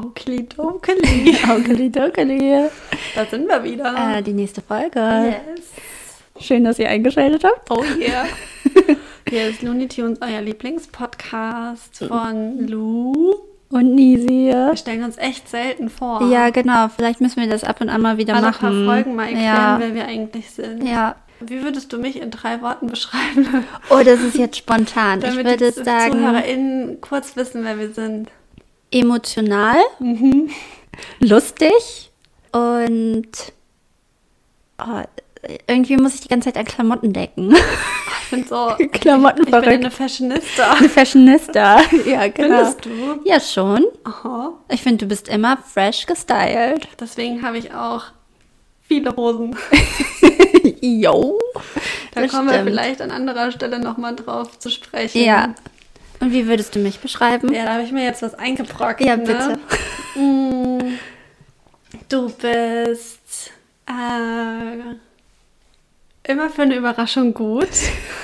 Onkeli Dokeli. Augeli Dokeli. Da sind wir wieder. Äh, die nächste Folge. yes. Schön, dass ihr eingeschaltet habt. Oh yeah. Hier ist Looney Tunes, euer Lieblingspodcast von Lou. Und Nisi. Wir stellen uns echt selten vor. Ja, genau. Vielleicht müssen wir das ab und an mal wieder Alle machen. paar Folgen mal erklären, ja. wer wir eigentlich sind. ja. Wie würdest du mich in drei Worten beschreiben? Oh, das ist jetzt spontan. ich Damit würde die sagen, ZuhörerInnen kurz wissen, wer wir sind. Emotional, Mhm. lustig und oh, irgendwie muss ich die ganze Zeit an Klamotten denken. Ich bin so. Klamotten ich, ich bin verrückt. eine Fashionista. Eine Fashionista. ja, genau. Findest du? Ja, schon. Aha. Ich finde, du bist immer fresh gestylt. Deswegen habe ich auch viele Hosen. Jo. Da Das kommen wir stimmt. vielleicht an anderer Stelle nochmal drauf zu sprechen. Ja. Und wie würdest du mich beschreiben? Ja, da habe ich mir jetzt was eingebrockt. Ja, ne? bitte. Mm, Du bist äh, immer für eine Überraschung gut.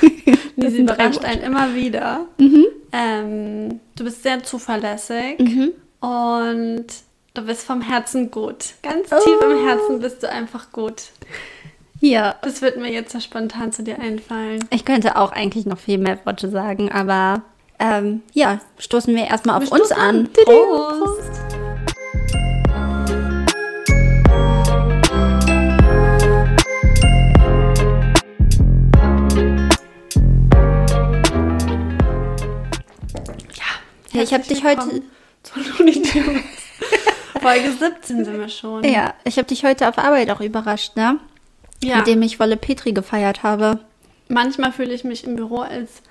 Sie überrascht einen immer wieder. Mhm. Ähm, du bist sehr zuverlässig Mhm. und du bist vom Herzen gut. Ganz tief im Oh. Herzen bist du einfach gut. Ja. Das wird mir jetzt so spontan zu dir einfallen. Ich könnte auch eigentlich noch viel mehr Worte sagen, aber ähm, ja, stoßen wir erstmal auf Wir uns an. an. Prost. Ja, ich habe dich heute. Folge 17 sind wir schon. ja, ich habe dich heute auf Arbeit auch überrascht, ne? ja. Mit dem ich Wolle Petri gefeiert habe. Manchmal fühle ich mich im Büro, als,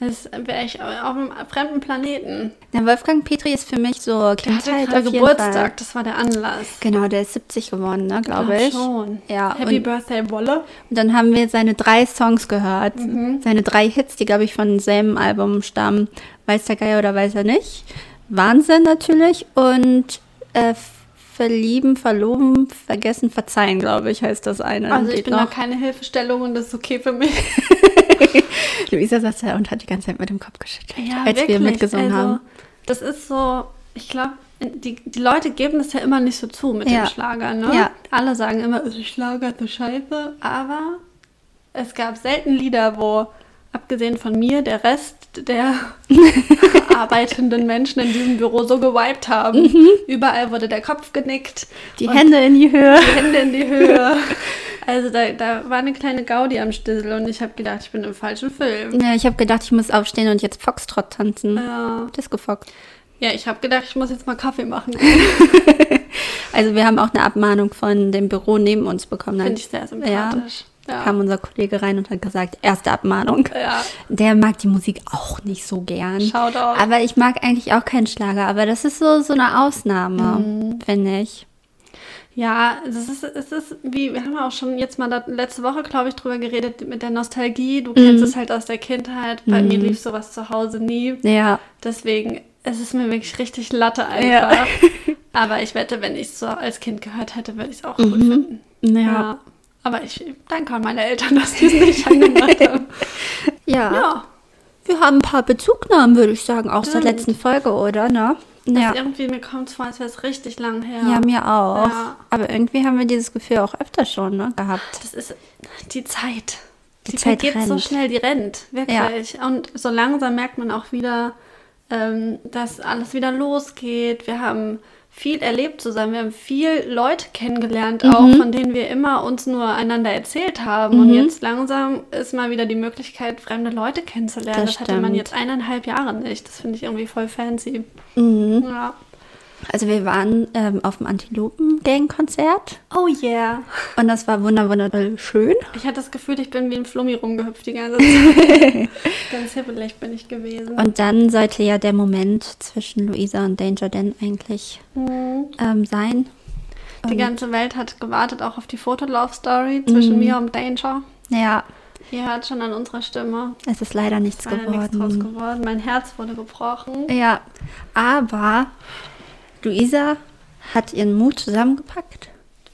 als wäre ich auf einem fremden Planeten. Der Wolfgang Petri ist für mich so Der hatte Kindheit gerade Geburtstag, Fall. das war der Anlass. Genau, der ist 70 geworden, ne, glaube Glaub ich. schon. Ja, Happy Birthday, Wolle. Und dann haben wir seine drei Songs gehört. Mhm. Seine drei Hits, die, glaube ich, von demselben Album stammen. Weiß der Geier oder weiß er nicht. Wahnsinn natürlich. Und äh, Verlieben, Verloben, Vergessen, Verzeihen, glaube ich, heißt das eine. Also ich bin da noch. keine Hilfestellung und das ist okay für mich. Luisa saß da und hat die ganze Zeit mit dem Kopf geschüttelt, Ja, als wir mitgesungen also, haben. Das ist so, ich glaube, die, die Leute geben das ja immer nicht so zu mit Ja. dem Schlager, ne? Ja. Alle sagen immer, "Oh, Schlager ist eine Scheiße, aber es gab selten Lieder, wo, abgesehen von mir, der Rest der arbeitenden Menschen in diesem Büro so gewiped haben. Überall wurde der Kopf genickt. Die Hände in die Höhe. die Hände in die Höhe. Also da, da war eine kleine Gaudi am Stissel und ich habe gedacht, ich bin im falschen Film. Ja, ich habe gedacht, ich muss aufstehen und jetzt Foxtrot tanzen. Ja. Disco Fox. Ja, ich habe gedacht, ich muss jetzt mal Kaffee machen. Also wir haben auch eine Abmahnung von dem Büro neben uns bekommen. Finde ich sehr sympathisch. Ja. Kam unser Kollege rein und hat gesagt, erste Abmahnung. Ja. Der mag die Musik auch nicht so gern. Shoutout. Aber ich mag eigentlich auch keinen Schlager. Aber das ist so, so eine Ausnahme, Mhm. finde ich. Ja, es ist, es ist wie, wir haben ja auch schon jetzt mal da, letzte Woche, glaube ich, drüber geredet mit der Nostalgie. Du Mhm. kennst es halt aus der Kindheit. Bei mir lief sowas zu Hause nie. Ja. Deswegen, es ist mir wirklich richtig Latte einfach. Aber ich wette, wenn ich es so als Kind gehört hätte, würde ich es auch gut finden. Mhm. Ja. Aber ich danke an meine Eltern, dass die es nicht angemacht haben. Ja. Ja. Wir haben ein paar Bezugnahmen, würde ich sagen, auch zur Stimmt. letzten Folge, oder? Ne? Ja. Also irgendwie, mir kommt es vor, als wäre es richtig lang her. ja, mir auch. Ja. Aber irgendwie haben wir dieses Gefühl auch öfter schon ne, gehabt. Das ist die Zeit. Die Die, Zeit vergeht so schnell, die rennt. Wirklich. Und so langsam merkt man auch wieder, ähm, dass alles wieder losgeht. Wir haben viel erlebt zusammen. Wir haben viel Leute kennengelernt, Mhm. auch von denen wir immer uns nur einander erzählt haben. Und jetzt langsam ist mal wieder die Möglichkeit, fremde Leute kennenzulernen. Das Das, hatte man jetzt eineinhalb Jahre nicht. Das finde ich irgendwie voll fancy. Mhm. Ja. Also wir waren ähm, auf dem Antilopen-Gang-Konzert Oh yeah. und das war wunder wundervoll schön. Ich hatte das Gefühl, ich bin wie ein Flummi rumgehüpft die ganze Zeit. Ganz hippelig bin ich gewesen. Und dann sollte ja der Moment zwischen Luisa und Danger Dan eigentlich Mhm. ähm, sein. Die ganze Welt hat gewartet auch auf die Fotolove-Story zwischen mir und Danger. Ja, Ihr hört schon an unserer Stimme. es ist leider nichts Leider nichts draus geworden. geworden. Mein Herz wurde gebrochen. Ja, aber Luisa hat ihren Mut zusammengepackt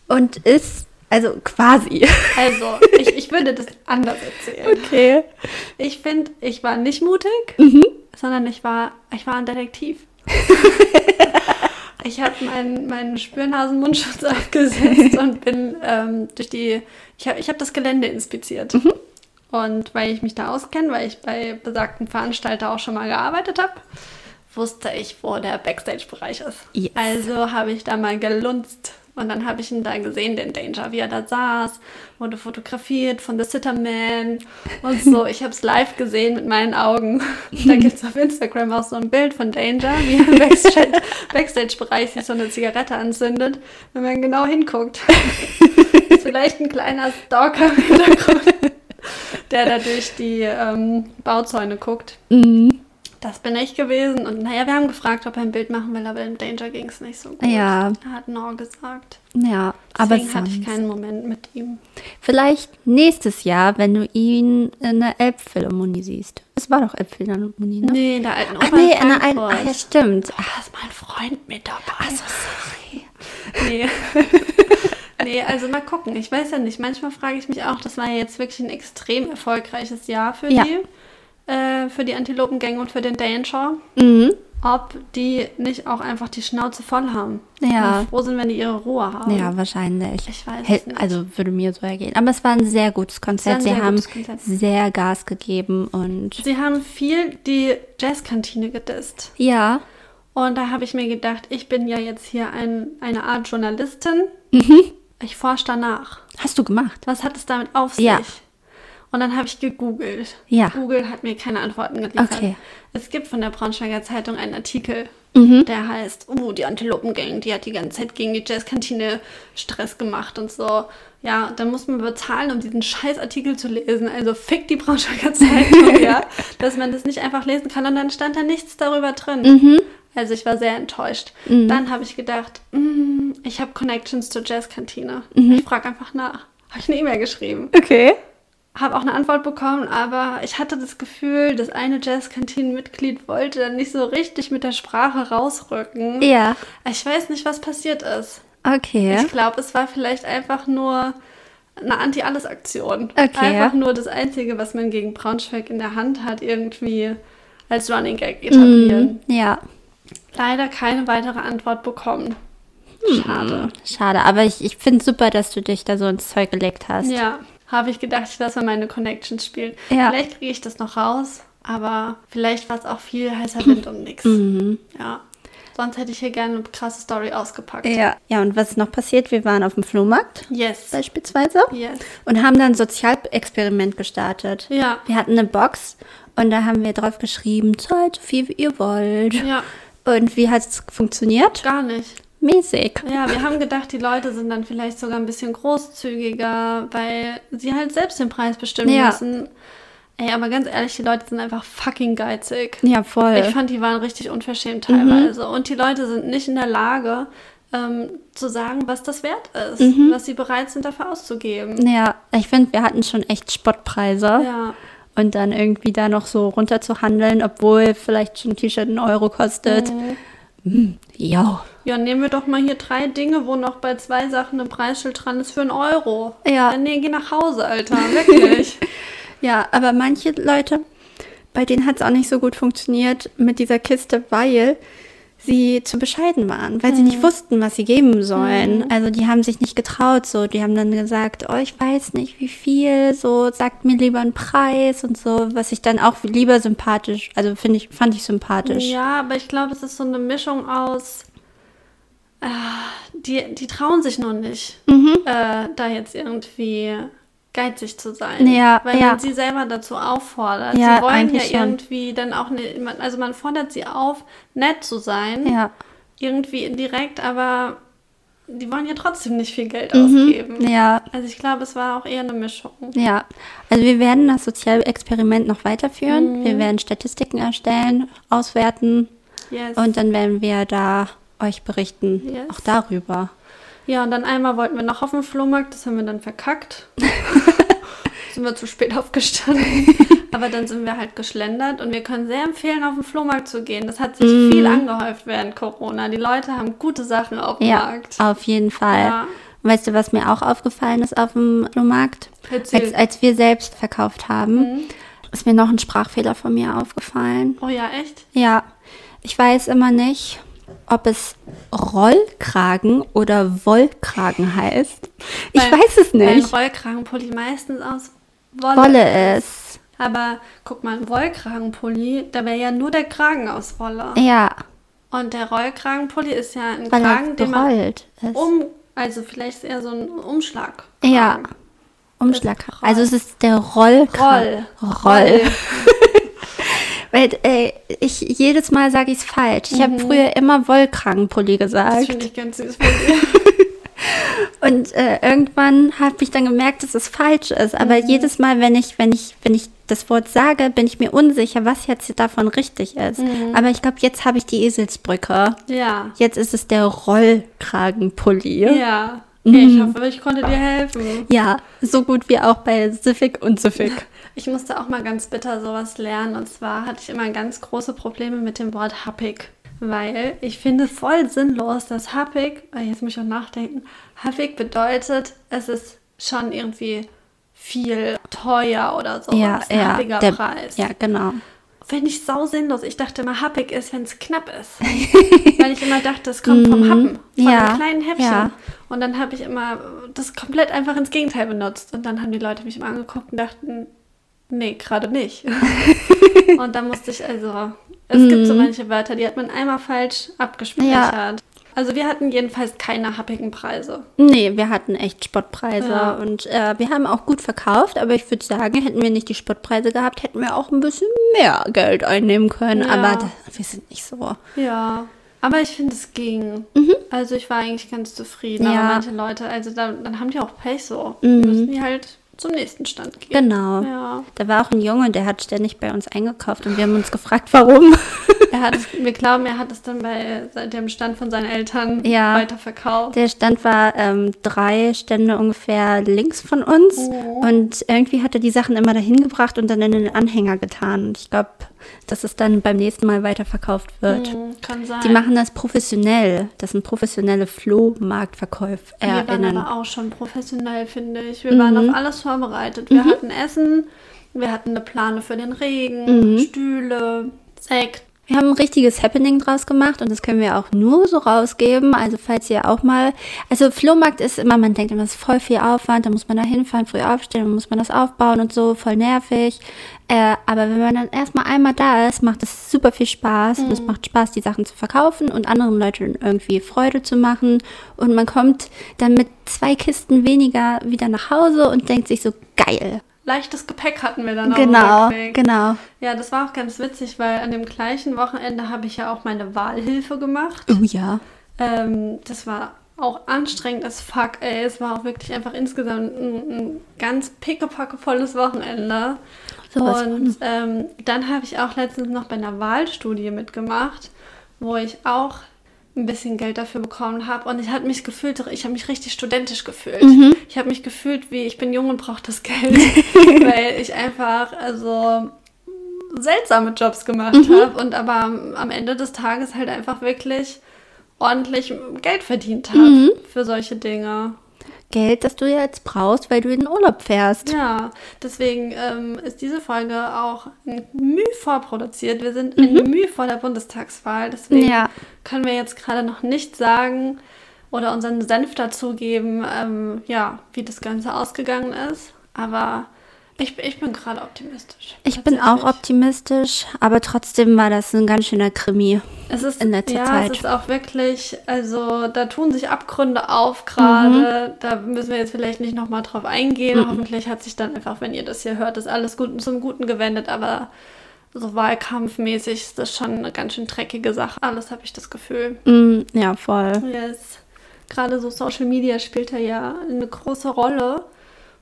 und ist, also quasi. Also, ich, ich würde das anders erzählen. Okay. Ich finde, ich war nicht mutig, sondern ich war, ich war ein Detektiv. Ich habe meinen mein Spürnasenmundschutz aufgesetzt und bin ähm, durch die. Ich habe ich hab das Gelände inspiziert. Mhm. Und weil ich mich da auskenne, weil ich bei besagten Veranstalter auch schon mal gearbeitet habe, wusste ich, wo der Backstage-Bereich ist. Yes. Also habe ich da mal gelunzt. Und dann habe ich ihn da gesehen, den Danger, wie er da saß, wurde fotografiert von The Sitter Man und so. Ich habe es live gesehen mit meinen Augen. Da gibt es auf Instagram auch so ein Bild von Danger, wie er im Backstage- Backstage-Bereich sich so eine Zigarette anzündet, wenn man genau hinguckt. Ist vielleicht ein kleiner Stalker im Hintergrund, der da durch die ähm, Bauzäune guckt. Mhm. Das bin ich gewesen. Und naja, wir haben gefragt, ob er ein Bild machen will, aber im Danger ging es nicht so gut. Ja. Er hat No gesagt. Ja, aber Deswegen hatte ich sonst. keinen Moment mit ihm. Vielleicht nächstes Jahr, wenn du ihn in der Elbphilharmonie siehst. Es war doch Elbphilharmonie, ne? Nee, in der alten Ach Oper nee, in in der alten. Ach ja, stimmt. Da ist mein Freund mit dabei. Also, sorry. Nee. nee, also mal gucken. Ich weiß ja nicht. Manchmal frage ich mich auch, das war ja jetzt wirklich ein extrem erfolgreiches Jahr für Ja. die. Äh, für die Antilopengang und für den Danger. Mhm. Ob die nicht auch einfach die Schnauze voll haben. Ja. Und froh sind, wenn die ihre Ruhe haben. Ja, wahrscheinlich. Ich weiß Hält- nicht. Also würde mir so ergehen. Aber es war ein sehr gutes Konzert. Sie haben Konzert. sehr Gas gegeben und Sie haben viel die Jazzkantine gedisst. ja, Und da habe ich mir gedacht, ich bin ja jetzt hier ein, eine Art Journalistin. Mhm. Ich forsche danach. hast du gemacht. Was hat es damit auf sich? Ja. Und dann habe ich gegoogelt. Ja. Google hat mir keine Antworten geliefert. Okay. Es gibt von der Braunschweiger Zeitung einen Artikel, Mhm. der heißt, oh, die Antilopengang, die hat die ganze Zeit gegen die Jazzkantine Stress gemacht und so. Ja, dann muss man bezahlen, um diesen scheiß Artikel zu lesen. Also fick die Braunschweiger Zeitung, ja. Dass man das nicht einfach lesen kann. Und dann stand da nichts darüber drin. Mhm. Also ich war sehr enttäuscht. Dann habe ich gedacht, mm, ich habe Connections zur Jazzkantine. Mhm. Ich frage einfach nach. Habe ich eine E-Mail geschrieben. Okay. Habe auch eine Antwort bekommen, aber ich hatte das Gefühl, das eine Jazzkantinenmitglied wollte dann nicht so richtig mit der Sprache rausrücken. Ja. Ich weiß nicht, was passiert ist. Okay. Ich glaube, es war vielleicht einfach nur eine Anti-Alles-Aktion. Okay. Einfach nur das Einzige, was man gegen Braunschweig in der Hand hat, irgendwie als Running Gag etablieren. Ja. Leider keine weitere Antwort bekommen. Schade. Schade, aber ich, ich finde super, dass du dich da so ins Zeug gelegt hast. Ja, habe ich gedacht, lasse mal meine Connections spielen. Ja. Vielleicht kriege ich das noch raus, aber vielleicht war es auch viel heißer Wind um nichts. Mhm. Ja. Sonst hätte ich hier gerne eine krasse Story ausgepackt. Ja. Ja, und was ist noch passiert? Wir waren auf dem Flohmarkt Yes. beispielsweise Yes. und haben dann ein Sozialexperiment gestartet. Ja. Wir hatten eine Box und da haben wir drauf geschrieben, zahlt so viel wie ihr wollt. Ja, Und wie hat es funktioniert? gar nicht. Mäßig. Ja, wir haben gedacht, die Leute sind dann vielleicht sogar ein bisschen großzügiger, weil sie halt selbst den Preis bestimmen Ja. müssen. Ey, aber ganz ehrlich, die Leute sind einfach fucking geizig. Ja, voll. Ich fand, die waren richtig unverschämt teilweise. Und die Leute sind nicht in der Lage, ähm, zu sagen, was das wert ist, was sie bereit sind, dafür auszugeben. ja, ich finde, wir hatten schon echt Spottpreise. Ja, Und dann irgendwie da noch so runter zu handeln, obwohl vielleicht schon ein T-Shirt einen Euro kostet. Mhm. Ja. Ja, nehmen wir doch mal hier drei Dinge, wo noch bei zwei Sachen ein Preisschild dran ist für einen Euro. Ja. Dann nee, geh nach Hause, Alter. Wirklich. Ja, aber manche Leute, bei denen hat es auch nicht so gut funktioniert mit dieser Kiste, weil sie zu bescheiden waren, weil sie nicht wussten, was sie geben sollen. Also die haben sich nicht getraut, so. Die haben dann gesagt, oh, ich weiß nicht, wie viel, so, sagt mir lieber einen Preis und so, was ich dann auch lieber sympathisch, also finde ich, fand ich sympathisch. ja, aber ich glaube, es ist so eine Mischung aus. Die, die trauen sich noch nicht, Mhm. äh, da jetzt irgendwie geizig zu sein. Ja, Weil ja. man sie selber dazu auffordert. Ja, sie wollen ja schon. irgendwie dann auch, ne, also man fordert sie auf, nett zu sein. Ja. Irgendwie indirekt, aber die wollen ja trotzdem nicht viel Geld Mhm. ausgeben. Ja, Also ich glaube, es war auch eher eine Mischung. Ja, also wir werden das Sozialexperiment noch weiterführen. Wir werden Statistiken erstellen, auswerten Yes. und dann werden wir da euch berichten, Yes. auch darüber. Ja, und dann einmal wollten wir noch auf den Flohmarkt, das haben wir dann verkackt. sind wir zu spät aufgestanden. Aber dann sind wir halt geschlendert und wir können sehr empfehlen, auf den Flohmarkt zu gehen. Das hat sich viel angehäuft während Corona. Die Leute haben gute Sachen auf dem Ja, Markt. auf jeden Fall. Ja. Weißt du, was mir auch aufgefallen ist auf dem Flohmarkt? Als, als wir selbst verkauft haben, ist mir noch ein Sprachfehler von mir aufgefallen. Oh ja, echt? Ja, ich weiß immer nicht, ob es Rollkragen oder Wollkragen heißt. Ich Weil- weiß es Weil ein nicht. Rollkragenpulli meistens aus Wolle, Wolle ist. Aber guck mal, ein Wollkragenpulli, da wäre ja nur der Kragen aus Wolle. Ja, Und der Rollkragenpulli ist ja ein weil Kragen, den man ist. um, also vielleicht ist eher so ein Umschlag. Ja. Umschlag. Also es ist der Rollkragen. Roll. Roll. Weil äh, ich jedes Mal sage ich es falsch. Ich habe früher immer Wollkragenpulli Das gesagt. finde ich ganz süß von dir. Und äh, irgendwann habe ich dann gemerkt, dass es falsch ist. Aber jedes Mal, wenn ich, wenn ich, wenn ich das Wort sage, bin ich mir unsicher, was jetzt davon richtig ist. Aber ich glaube, jetzt habe ich die Eselsbrücke. Ja. Jetzt ist es der Rollkragenpulli. Ja. Mhm. Ich hoffe, ich konnte dir helfen. Ja, so gut wie auch bei Civic und Civic. Ich musste auch mal ganz bitter sowas lernen. Und zwar hatte ich immer ganz große Probleme mit dem Wort happig. Weil ich finde voll sinnlos, dass happig, äh, jetzt muss ich auch nachdenken, happig bedeutet, es ist schon irgendwie viel teuer oder so. Ja, ein ja, happiger der, Preis. ja, genau. Finde ich sau sinnlos. Ich dachte immer, happig ist, wenn es knapp ist. Weil ich immer dachte, es kommt vom Happen, von Mhm. Ja, einem kleinen Häppchen. ja. Und dann habe ich immer das komplett einfach ins Gegenteil benutzt. Und dann haben die Leute mich immer angeguckt und dachten, nee, gerade nicht. und dann musste ich also, es gibt so manche Wörter, die hat man einmal falsch abgespeichert. Mhm. Ja. Also wir hatten jedenfalls keine happigen Preise. Nee, wir hatten echt Spottpreise Ja. und äh, wir haben auch gut verkauft, aber ich würde sagen, hätten wir nicht die Spottpreise gehabt, hätten wir auch ein bisschen mehr Geld einnehmen können. Ja. Aber da, wir sind nicht so. Ja, aber ich finde, es ging. Also ich war eigentlich ganz zufrieden. Mhm. Ja. Mhm. Aber manche Leute, also da, dann haben die auch Pech so. Müssen die halt zum nächsten Stand gehen. Genau. Ja. Da war auch ein Junge, der hat ständig bei uns eingekauft und wir haben uns gefragt, warum. Er hat es, wir glauben, er hat es dann bei dem Stand von seinen Eltern Ja. weiterverkauft. Der Stand war ähm, drei Stände ungefähr links von uns und irgendwie hat er die Sachen immer dahin gebracht und dann in den Anhänger getan. Und ich glaube, dass es dann beim nächsten Mal weiterverkauft wird. Hm, kann sein. Die machen das professionell. Das sind professionelle wir waren aber auch schon professionell, finde ich. Wir waren auf alles vorbereitet. Wir hatten Essen, wir hatten eine Plane für den Regen, Stühle, Sekt. Wir haben ein richtiges Happening draus gemacht und das können wir auch nur so rausgeben. Also falls ihr auch mal, also Flohmarkt ist immer, man denkt immer, es ist voll viel Aufwand, da muss man da hinfahren, früh aufstehen, dann muss man das aufbauen und so, voll nervig. Äh, aber wenn man dann erstmal einmal da ist, macht es super viel Spaß und es macht Spaß, die Sachen zu verkaufen und anderen Leuten irgendwie Freude zu machen. Und man kommt dann mit zwei Kisten weniger wieder nach Hause und denkt sich so, geil. Leichtes Gepäck hatten wir dann auch. Genau, genau. Ja, das war auch ganz witzig, weil an dem gleichen Wochenende habe ich ja auch meine Wahlhilfe gemacht. Oh ja. Ähm, das war auch anstrengend as fuck, ey. Es war auch wirklich einfach insgesamt ein, ein ganz pickepackevolles Wochenende. Sowas Und ähm, dann habe ich auch letztens noch bei einer Wahlstudie mitgemacht, wo ich auch ein bisschen Geld dafür bekommen habe. Und ich habe mich gefühlt, ich habe mich richtig studentisch gefühlt. Mhm. Ich habe mich gefühlt, wie ich bin jung und brauche das Geld, weil ich einfach, also seltsame Jobs gemacht Mhm. habe und aber am, Ende des Tages halt einfach wirklich ordentlich Geld verdient habe Mhm. für solche Dinge. Geld, das du jetzt brauchst, weil du in den Urlaub fährst. Ja, deswegen ähm, ist diese Folge auch ein Mühe vorproduziert. Wir sind ein Mühe vor der Bundestagswahl, deswegen Mhm. Ja. können wir jetzt gerade noch nicht sagen oder unseren Senf dazugeben, ähm, ja, wie das Ganze ausgegangen ist. Aber ich, ich bin gerade optimistisch. Ich bin auch optimistisch, aber trotzdem war das ein ganz schöner Krimi. Es ist in letzter ja, Zeit. es ist auch wirklich, also da tun sich Abgründe auf gerade. Mhm. Da müssen wir jetzt vielleicht nicht nochmal drauf eingehen. Hoffentlich hat sich dann einfach, wenn ihr das hier hört, das alles gut zum Guten gewendet. Aber so wahlkampfmäßig ist das schon eine ganz schön dreckige Sache. Alles habe ich das Gefühl. Mm, ja, voll. Yes. Gerade so Social Media spielt da ja eine große Rolle.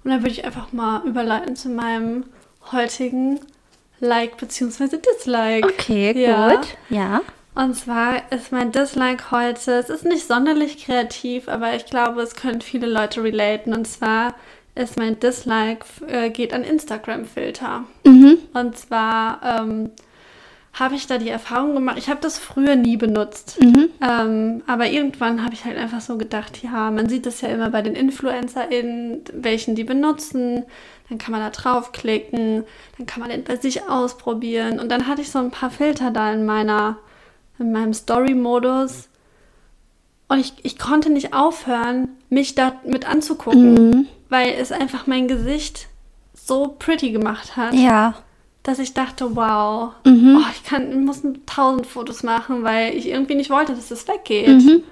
Und da würde ich einfach mal überleiten zu meinem heutigen Like bzw. Dislike. Okay, Ja. gut. Ja. Und zwar ist mein Dislike heute, es ist nicht sonderlich kreativ, aber ich glaube, es können viele Leute relaten. Und zwar ist mein Dislike, äh, geht an Instagram-Filter. Mhm. Und zwar ähm, habe ich da die Erfahrung gemacht, ich habe das früher nie benutzt. Mhm. Ähm, aber irgendwann habe ich halt einfach so gedacht, ja, man sieht das ja immer bei den InfluencerInnen, welchen die benutzen. Dann kann man da draufklicken, dann kann man den bei sich ausprobieren. Und dann hatte ich so ein paar Filter da in meiner, in meinem Story-Modus. Und ich, ich konnte nicht aufhören, mich da mit anzugucken, Mhm. weil es einfach mein Gesicht so pretty gemacht hat, Ja. Dass ich dachte, wow, Mhm. oh, ich kann, ich muss tausend Fotos machen, weil ich irgendwie nicht wollte, dass es weggeht. Mhm.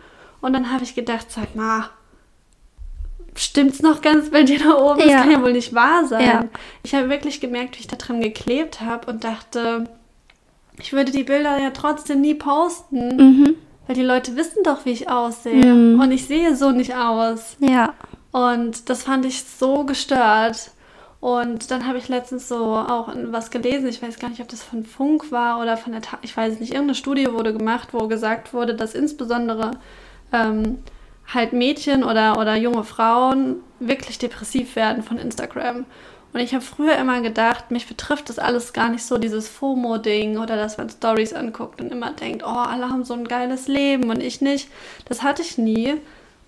Und dann habe ich gedacht, sag mal, stimmt's noch ganz bei dir da oben? Ja. Das kann ja wohl nicht wahr sein. Ja. Ich habe wirklich gemerkt, wie ich da dran geklebt habe und dachte, ich würde die Bilder ja trotzdem nie posten, Mhm. weil die Leute wissen doch, wie ich aussehe. Mhm. Und ich sehe so nicht aus. Ja. Und das fand ich so gestört. Und dann habe ich letztens so auch was gelesen. Ich weiß gar nicht, ob das von Funk war oder von der, Ta ich weiß nicht. Irgendeine Studie wurde gemacht, wo gesagt wurde, dass insbesondere ähm, halt Mädchen oder, oder junge Frauen wirklich depressiv werden von Instagram. Und ich habe früher immer gedacht, mich betrifft das alles gar nicht so, dieses FOMO-Ding oder dass man Stories anguckt und immer denkt, oh, alle haben so ein geiles Leben und ich nicht. Das hatte ich nie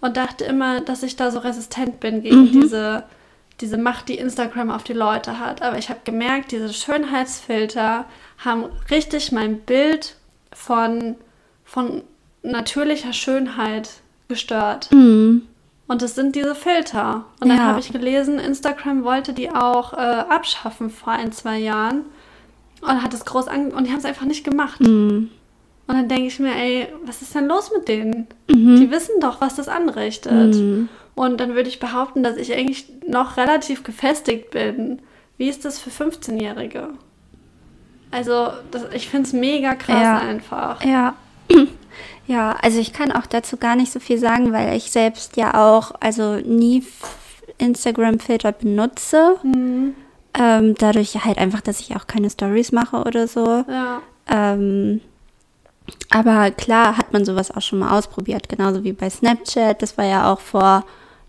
und dachte immer, dass ich da so resistent bin gegen diese, diese Macht, die Instagram auf die Leute hat. Aber ich habe gemerkt, diese Schönheitsfilter haben richtig mein Bild von, von natürlicher Schönheit gestört. Mhm. Und es sind diese Filter. Und dann Ja. habe ich gelesen, Instagram wollte die auch äh, abschaffen vor ein, zwei Jahren. Und hat es groß an und die haben es einfach nicht gemacht. Mhm. Und dann denke ich mir, ey, was ist denn los mit denen? Die wissen doch, was das anrichtet. Mhm. Und dann würde ich behaupten, dass ich eigentlich noch relativ gefestigt bin. Wie ist das für 15-Jährige? Also, das, ich finde es mega krass Ja. einfach. Ja. Ja, also ich kann auch dazu gar nicht so viel sagen, weil ich selbst ja auch also nie Instagram-Filter benutze. Mhm. Ähm, dadurch halt einfach, dass ich auch keine Stories mache oder so. Ja. Ähm, aber klar hat man sowas auch schon mal ausprobiert, genauso wie bei Snapchat. Das war ja auch vor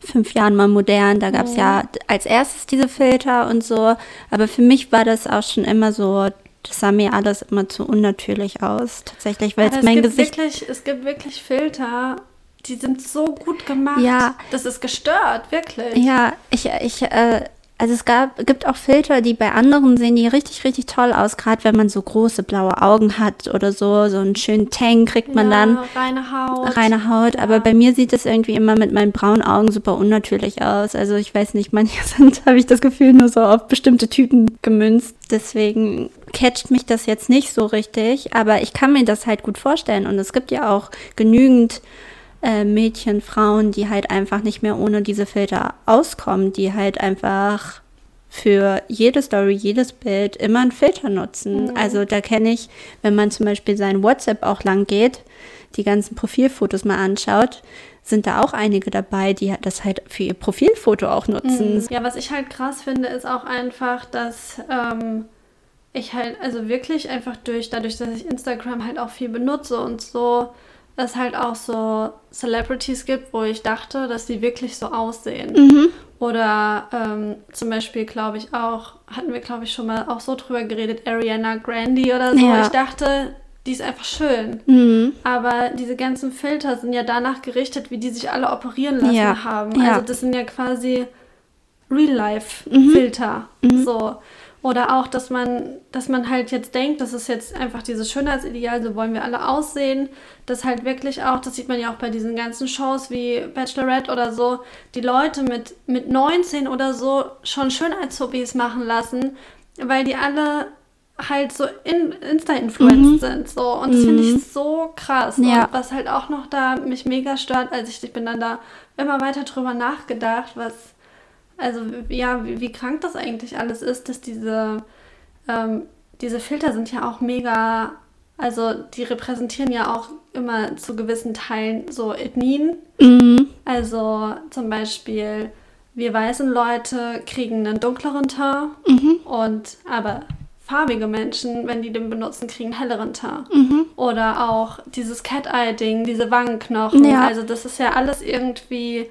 fünf Jahren mal modern. Da gab es ja als erstes diese Filter und so. Aber für mich war das auch schon immer so, das sah mir alles immer zu unnatürlich aus. Tatsächlich, weil es mein gibt Gesicht. Wirklich, es gibt wirklich Filter, die sind so gut gemacht. Ja. Das ist gestört, wirklich. Ja, ich, ich, äh, also es gab, gibt auch Filter, die bei anderen sehen die richtig, richtig toll aus, gerade wenn man so große blaue Augen hat oder so, so einen schönen Tang kriegt man ja, dann. Reine Haut. reine Haut, aber bei mir sieht es irgendwie immer mit meinen braunen Augen super unnatürlich aus. Also ich weiß nicht, manche sind, habe ich das Gefühl, nur so auf bestimmte Typen gemünzt. Deswegen catcht mich das jetzt nicht so richtig, aber ich kann mir das halt gut vorstellen und es gibt ja auch genügend äh, Mädchen, Frauen, die halt einfach nicht mehr ohne diese Filter auskommen, die halt einfach für jede Story, jedes Bild immer einen Filter nutzen. Also da kenne ich, wenn man zum Beispiel sein WhatsApp auch lang geht, die ganzen Profilfotos mal anschaut, sind da auch einige dabei, die das halt für ihr Profilfoto auch nutzen. Ja, was ich halt krass finde, ist auch einfach, dass ähm, ich halt, also wirklich einfach durch, dadurch, dass ich Instagram halt auch viel benutze und so, es halt auch so Celebrities gibt, wo ich dachte, dass die wirklich so aussehen. Mhm. Oder ähm, zum Beispiel, glaube ich, auch, hatten wir, glaube ich, schon mal auch so drüber geredet, Ariana Grande oder so. Ja. Ich dachte, die ist einfach schön. Mhm. Aber diese ganzen Filter sind ja danach gerichtet, wie die sich alle operieren lassen Ja, haben. ja. Also das sind ja quasi Mhm. Real-Life-Filter. So. Oder auch, dass man, dass man halt jetzt denkt, das ist jetzt einfach dieses Schönheitsideal, so wollen wir alle aussehen. Das halt wirklich auch, das sieht man ja auch bei diesen ganzen Shows wie Bachelorette oder so, die Leute mit, mit 19 oder so schon Schönheitshobbies machen lassen, weil die alle halt so in, Insta-Influenced sind. So. Und das finde ich so krass. Ja. Was halt auch noch da mich mega stört, als ich, ich bin dann da immer weiter drüber nachgedacht, was, also ja, wie, wie krank das eigentlich alles ist, dass diese, ähm, diese Filter sind ja auch mega, also die repräsentieren ja auch immer zu gewissen Teilen so Ethnien. Mhm. Also zum Beispiel, wir weißen Leute kriegen einen dunkleren Teint Mhm. und aber farbige Menschen, wenn die den benutzen, kriegen einen helleren Teint. Mhm. Oder auch dieses Cat-Eye-Ding, diese Wangenknochen. Ja. Also das ist ja alles irgendwie,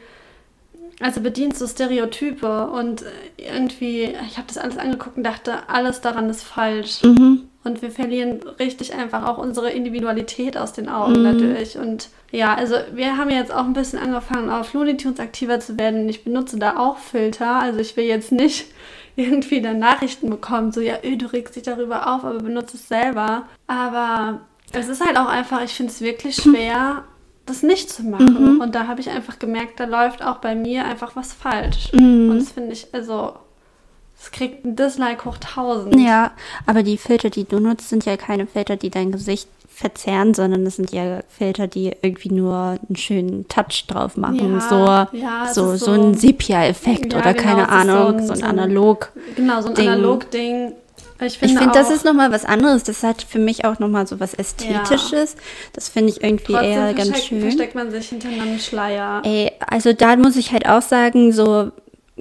also bedient so Stereotype und irgendwie, ich habe das alles angeguckt und dachte, alles daran ist falsch. Mhm. Und wir verlieren richtig einfach auch unsere Individualität aus den Augen Mhm. dadurch. Und ja, also wir haben jetzt auch ein bisschen angefangen, auf Looney Tunes aktiver zu werden. Ich benutze da auch Filter. Also ich will jetzt nicht irgendwie dann Nachrichten bekommen, so ja, öh, du regst dich darüber auf, aber benutze es selber. Aber es ist halt auch einfach, ich finde es wirklich schwer, das nicht zu machen. Mhm. Und da habe ich einfach gemerkt, da läuft auch bei mir einfach was falsch. Mhm. Und das finde ich, also, es kriegt ein Dislike hoch 1000. Ja, aber die Filter, die du nutzt, sind ja keine Filter, die dein Gesicht verzerren, sondern das sind ja Filter, die irgendwie nur einen schönen Touch drauf machen. Ja, so, ja, so, so, so- ein Sepia-Effekt Ja, oder genau, keine Ahnung, so ein, so ein- Analog. Genau, so ein Ding. Analog-Ding. Ich finde, Ich finde, das ist nochmal was anderes. Das hat für mich auch nochmal so was Ästhetisches. Das finde ich irgendwie Trotzdem eher ganz schön. versteckt man sich hinter einem Schleier. Ey, also da muss ich halt auch sagen, so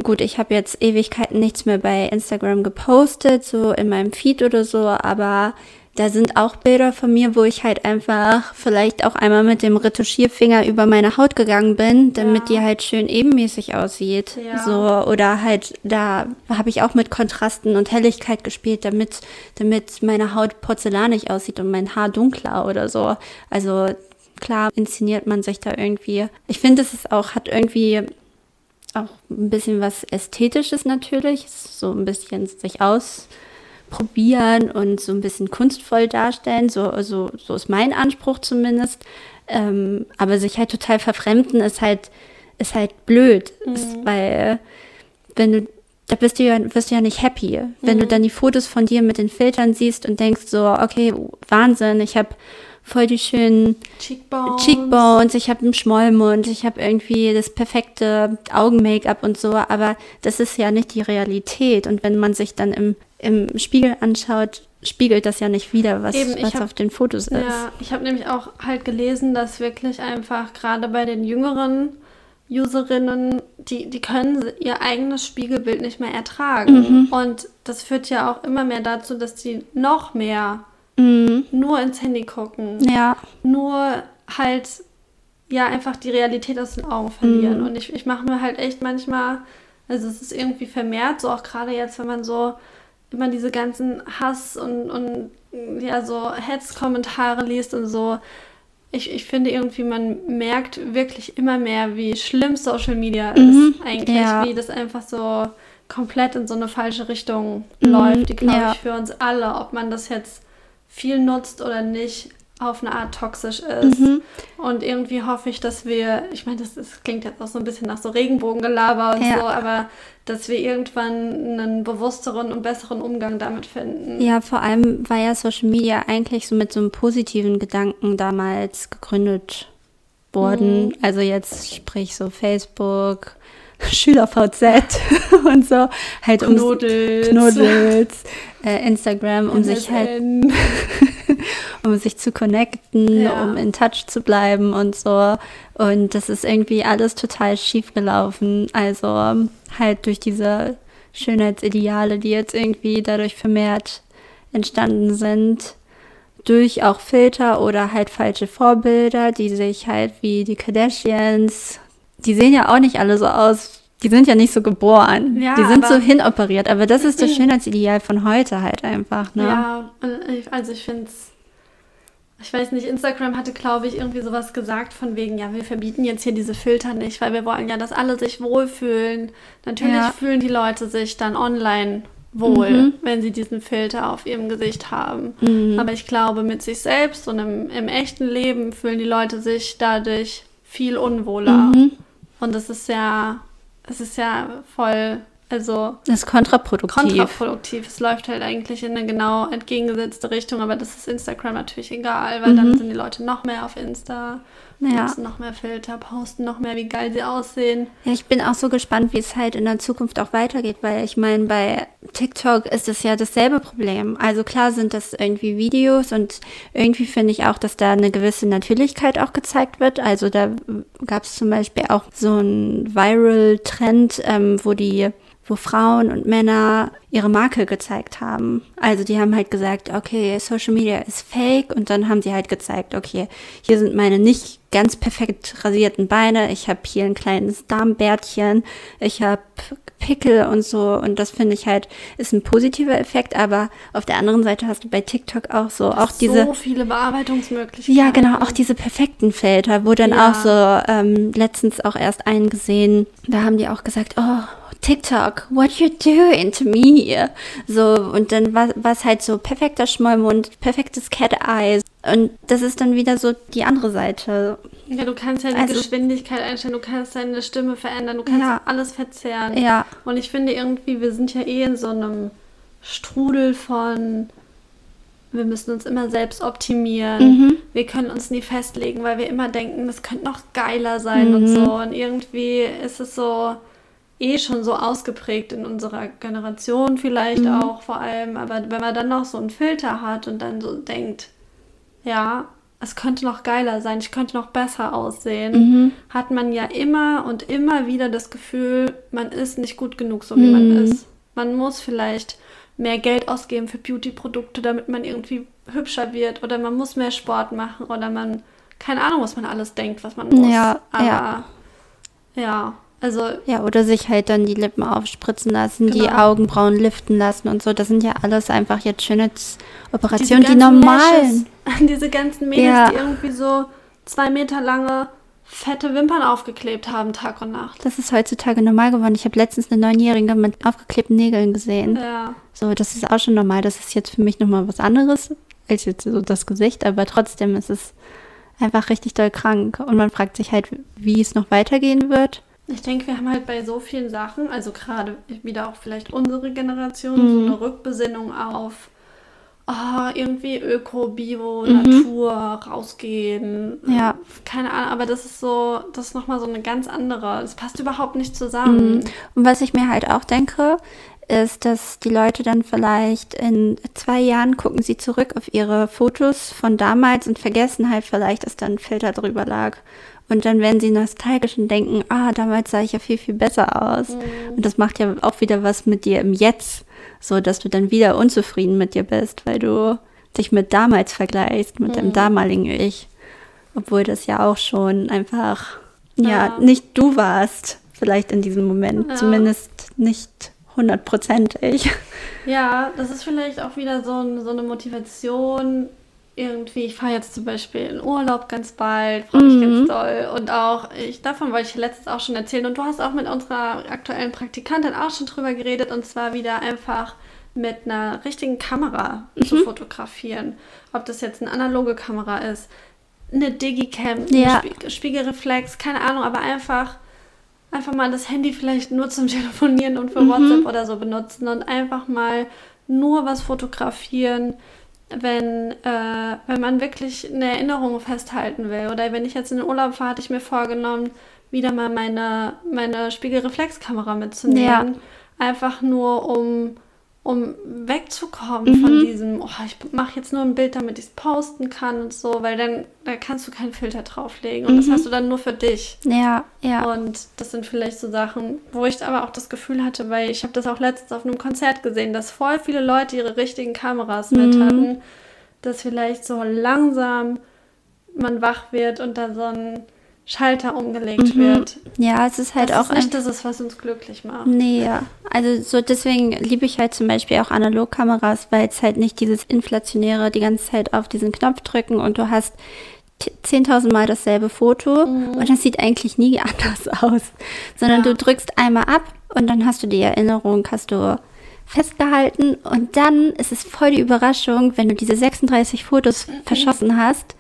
gut, ich habe jetzt Ewigkeiten nichts mehr bei Instagram gepostet, so in meinem Feed oder so, aber da sind auch Bilder von mir, wo ich halt einfach vielleicht auch einmal mit dem Retuschierfinger über meine Haut gegangen bin, damit Ja. die halt schön ebenmäßig aussieht. Ja. So oder halt da habe ich auch mit Kontrasten und Helligkeit gespielt, damit damit meine Haut porzellanig aussieht und mein Haar dunkler oder so. Also klar inszeniert man sich da irgendwie. Ich finde, es ist auch hat irgendwie auch ein bisschen was Ästhetisches natürlich, so ein bisschen sich ausprobieren und so ein bisschen kunstvoll darstellen, so, also, so ist mein Anspruch zumindest. Ähm, aber sich halt total verfremden ist halt, ist halt blöd, ist, weil wenn du, da bist du ja, wirst du ja nicht happy. Wenn du dann die Fotos von dir mit den Filtern siehst und denkst so, okay, Wahnsinn, ich habe voll die schönen Cheekbones. Cheekbones, ich habe einen Schmollmund, ich habe irgendwie das perfekte Augen-Make-up und so, aber das ist ja nicht die Realität. Und wenn man sich dann im, im Spiegel anschaut, spiegelt das ja nicht wieder, was, Eben, was hab- auf den Fotos ist. Ja, ich habe nämlich auch halt gelesen, dass wirklich einfach gerade bei den jüngeren Userinnen, die, die können ihr eigenes Spiegelbild nicht mehr ertragen. Mhm. Und das führt ja auch immer mehr dazu, dass die noch mehr Mhm. nur ins Handy gucken. Ja, Nur halt, ja, einfach die Realität aus den Augen verlieren. Mhm. Und ich, ich mache mir halt echt manchmal, also es ist irgendwie vermehrt, so auch gerade jetzt, wenn man so immer diese ganzen Hass und, und ja, so Hetzkommentare liest und so. Ich, ich finde irgendwie, man merkt wirklich immer mehr, wie schlimm Social Media Mhm, ist eigentlich, ja. wie das einfach so komplett in so eine falsche Richtung läuft, die glaube Mhm, ja. ich für uns alle, ob man das jetzt viel nutzt oder nicht, auf eine Art toxisch ist. Mhm. Und irgendwie hoffe ich, dass wir, ich meine, das, das klingt jetzt auch so ein bisschen nach so Regenbogengelaber und Ja. so, aber dass wir irgendwann einen bewussteren und besseren Umgang damit finden. ja, vor allem war ja Social Media eigentlich so mit so einem positiven Gedanken damals gegründet worden. Mhm. Also jetzt sprich so Facebook, SchülerVZ und so, halt um. Knuddels, äh, Instagram, um sich halt MSN. um sich zu connecten, Ja. um in Touch zu bleiben und so. Und das ist irgendwie alles total schief gelaufen. Also halt durch diese Schönheitsideale, die jetzt irgendwie dadurch vermehrt entstanden sind. Durch auch Filter oder halt falsche Vorbilder, die sich halt wie die Kardashians, die sehen ja auch nicht alle so aus. Die sind ja nicht so geboren. Ja, die sind so hinoperiert. Aber das ist das Schönheitsideal von heute halt einfach. Ne? Ja, also ich finde es, ich weiß nicht, Instagram hatte, glaube ich, irgendwie sowas gesagt von wegen, ja, wir verbieten jetzt hier diese Filter nicht, weil wir wollen ja, dass alle sich wohlfühlen. Natürlich Ja. fühlen die Leute sich dann online wohl, Mhm. wenn sie diesen Filter auf ihrem Gesicht haben. Mhm. Aber ich glaube, mit sich selbst und im, im echten Leben fühlen die Leute sich dadurch viel unwohler. Mhm. Und das ist ja, es ist ja voll, also Das ist kontraproduktiv. kontraproduktiv. Es läuft halt eigentlich in eine genau entgegengesetzte Richtung, aber das ist Instagram natürlich egal, weil dann sind die Leute noch mehr auf Insta, Ja. nutzen noch mehr Filter, posten noch mehr, wie geil sie aussehen. Ja, ich bin auch so gespannt, wie es halt in der Zukunft auch weitergeht, weil ich meine, bei TikTok ist es ja dasselbe Problem. Also klar sind das irgendwie Videos und irgendwie finde ich auch, dass da eine gewisse Natürlichkeit auch gezeigt wird. Also da gab es zum Beispiel auch so einen Viral-Trend, ähm, wo die wo Frauen und Männer ihre Marke gezeigt haben. Also die haben halt gesagt, okay, Social Media ist fake und dann haben sie halt gezeigt, okay, hier sind meine nicht ganz perfekt rasierten Beine, ich habe hier ein kleines Darmbärtchen, ich habe Pickel und so und das finde ich halt ist ein positiver Effekt, aber auf der anderen Seite hast du bei TikTok auch so auch diese so viele Bearbeitungsmöglichkeiten. ja, genau, auch diese perfekten Filter, wo dann Ja. auch so ähm, letztens auch erst einen gesehen, da haben die auch gesagt, oh, TikTok, what you doing to me? So, und dann war es halt so perfekter Schmollmund, perfektes Cat Eyes, Und das ist dann wieder so die andere Seite. Ja, du kannst ja die Also- Geschwindigkeit einstellen, du kannst deine Stimme verändern, du kannst Ja. alles verzerren. Ja. Und ich finde irgendwie, wir sind ja eh in so einem Strudel von, wir müssen uns immer selbst optimieren. Mhm. Wir können uns nie festlegen, weil wir immer denken, das könnte noch geiler sein und Mhm. so. Und irgendwie ist es so eh schon so ausgeprägt in unserer Generation vielleicht Mhm. auch vor allem. Aber wenn man dann noch so einen Filter hat und dann so denkt, ja, es könnte noch geiler sein, ich könnte noch besser aussehen, Mhm. hat man ja immer und immer wieder das Gefühl, man ist nicht gut genug, so wie man Mhm. ist. Man muss vielleicht mehr Geld ausgeben für Beauty-Produkte, damit man irgendwie hübscher wird oder man muss mehr Sport machen oder man, keine Ahnung, was man alles denkt, was man muss. Ja, Aber ja. ja, also Ja, oder sich halt dann die Lippen aufspritzen lassen, die Genau. Augenbrauen liften lassen und so. Das sind ja alles einfach jetzt Schönheitsoperationen, die ganzen normalen. Lashes, diese ganzen Mädels, Ja. die irgendwie so zwei Meter lange fette Wimpern aufgeklebt haben, Tag und Nacht. Das ist heutzutage normal geworden. Ich habe letztens eine Neunjährige mit aufgeklebten Nägeln gesehen. Ja. So, das ist auch schon normal. Das ist jetzt für mich nochmal was anderes als jetzt so das Gesicht, aber trotzdem ist es einfach richtig doll krank. Und man fragt sich halt, wie es noch weitergehen wird. Ich denke, wir haben halt bei so vielen Sachen, also gerade wieder auch vielleicht unsere Generation, Mhm. so eine Rückbesinnung auf ah, irgendwie Öko, Bio, Mhm. Natur, rausgehen. Ja. Keine Ahnung, aber das ist so, das ist nochmal so eine ganz andere. Das passt überhaupt nicht zusammen. Mhm. Und was ich mir halt auch denke, ist, dass die Leute dann vielleicht in zwei Jahren gucken sie zurück auf ihre Fotos von damals und vergessen halt vielleicht, dass da ein Filter drüber lag. Und dann werden sie nostalgisch und denken, ah, damals sah ich ja viel, viel besser aus. Und das macht ja auch wieder was mit dir im Jetzt, so dass du dann wieder unzufrieden mit dir bist, weil du dich mit damals vergleichst, mit dem damaligen Ich. Obwohl das ja auch schon einfach, ja, Ja. nicht du warst, vielleicht in diesem Moment. Ja. Zumindest nicht hundertprozentig. Ja, das ist vielleicht auch wieder so, ein, so eine Motivation. Irgendwie, ich fahre jetzt zum Beispiel in Urlaub ganz bald, freue mich Mhm. ganz doll. Und auch, ich, davon wollte ich letztens auch schon erzählen. Und du hast auch mit unserer aktuellen Praktikantin auch schon drüber geredet. Und zwar wieder einfach mit einer richtigen Kamera zu Mhm. fotografieren. Ob das jetzt eine analoge Kamera ist, eine Digicam, Ja. eine Spie Spiegelreflex, keine Ahnung, aber einfach einfach mal das Handy vielleicht nur zum Telefonieren und Mhm. für WhatsApp oder so benutzen und einfach mal nur was fotografieren, wenn, äh, wenn man wirklich eine Erinnerung festhalten will. Oder wenn ich jetzt in den Urlaub fahre, hatte ich mir vorgenommen, wieder mal meine, meine Spiegelreflexkamera mitzunehmen. Ja. Einfach nur, um, um wegzukommen von Mhm. diesem, oh, ich mache jetzt nur ein Bild, damit ich es posten kann und so, weil dann da kannst du keinen Filter drauflegen und das Mhm. hast du dann nur für dich. Ja, ja. Und das sind vielleicht so Sachen, wo ich aber auch das Gefühl hatte, weil ich habe das auch letztens auf einem Konzert gesehen, dass voll viele Leute ihre richtigen Kameras mit Mhm. hatten, dass vielleicht so langsam man wach wird und da so ein Schalter umgelegt Mhm. wird. Ja, es ist halt das auch ist nicht das, ist, was uns glücklich macht. Nee, ja. Also so deswegen liebe ich halt zum Beispiel auch Analogkameras, weil es halt nicht dieses inflationäre, die ganze Zeit auf diesen Knopf drücken und du hast t- 10.000 Mal dasselbe Foto und das sieht eigentlich nie anders aus, sondern Ja. du drückst einmal ab und dann hast du die Erinnerung, hast du festgehalten und dann ist es voll die Überraschung, wenn du diese 36 Fotos verschossen hast,